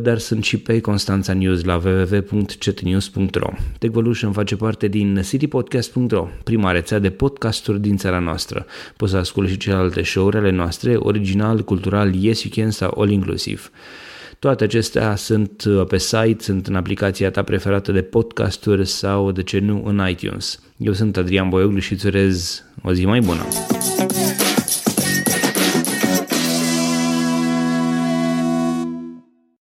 dar sunt și pe Constanța News la www.cetnews.ro. Techvolution face parte din citypodcast.ro, prima rețea de podcasturi din țara noastră. Poți să asculti și celelalte show-uri ale noastre, original, cultural, Yes You Can sau All Inclusive. Toate acestea sunt uh, pe site, sunt în aplicația ta preferată de podcasturi sau, de ce nu, în iTunes. Eu sunt Adrian Boioglu și îți urez o zi mai bună!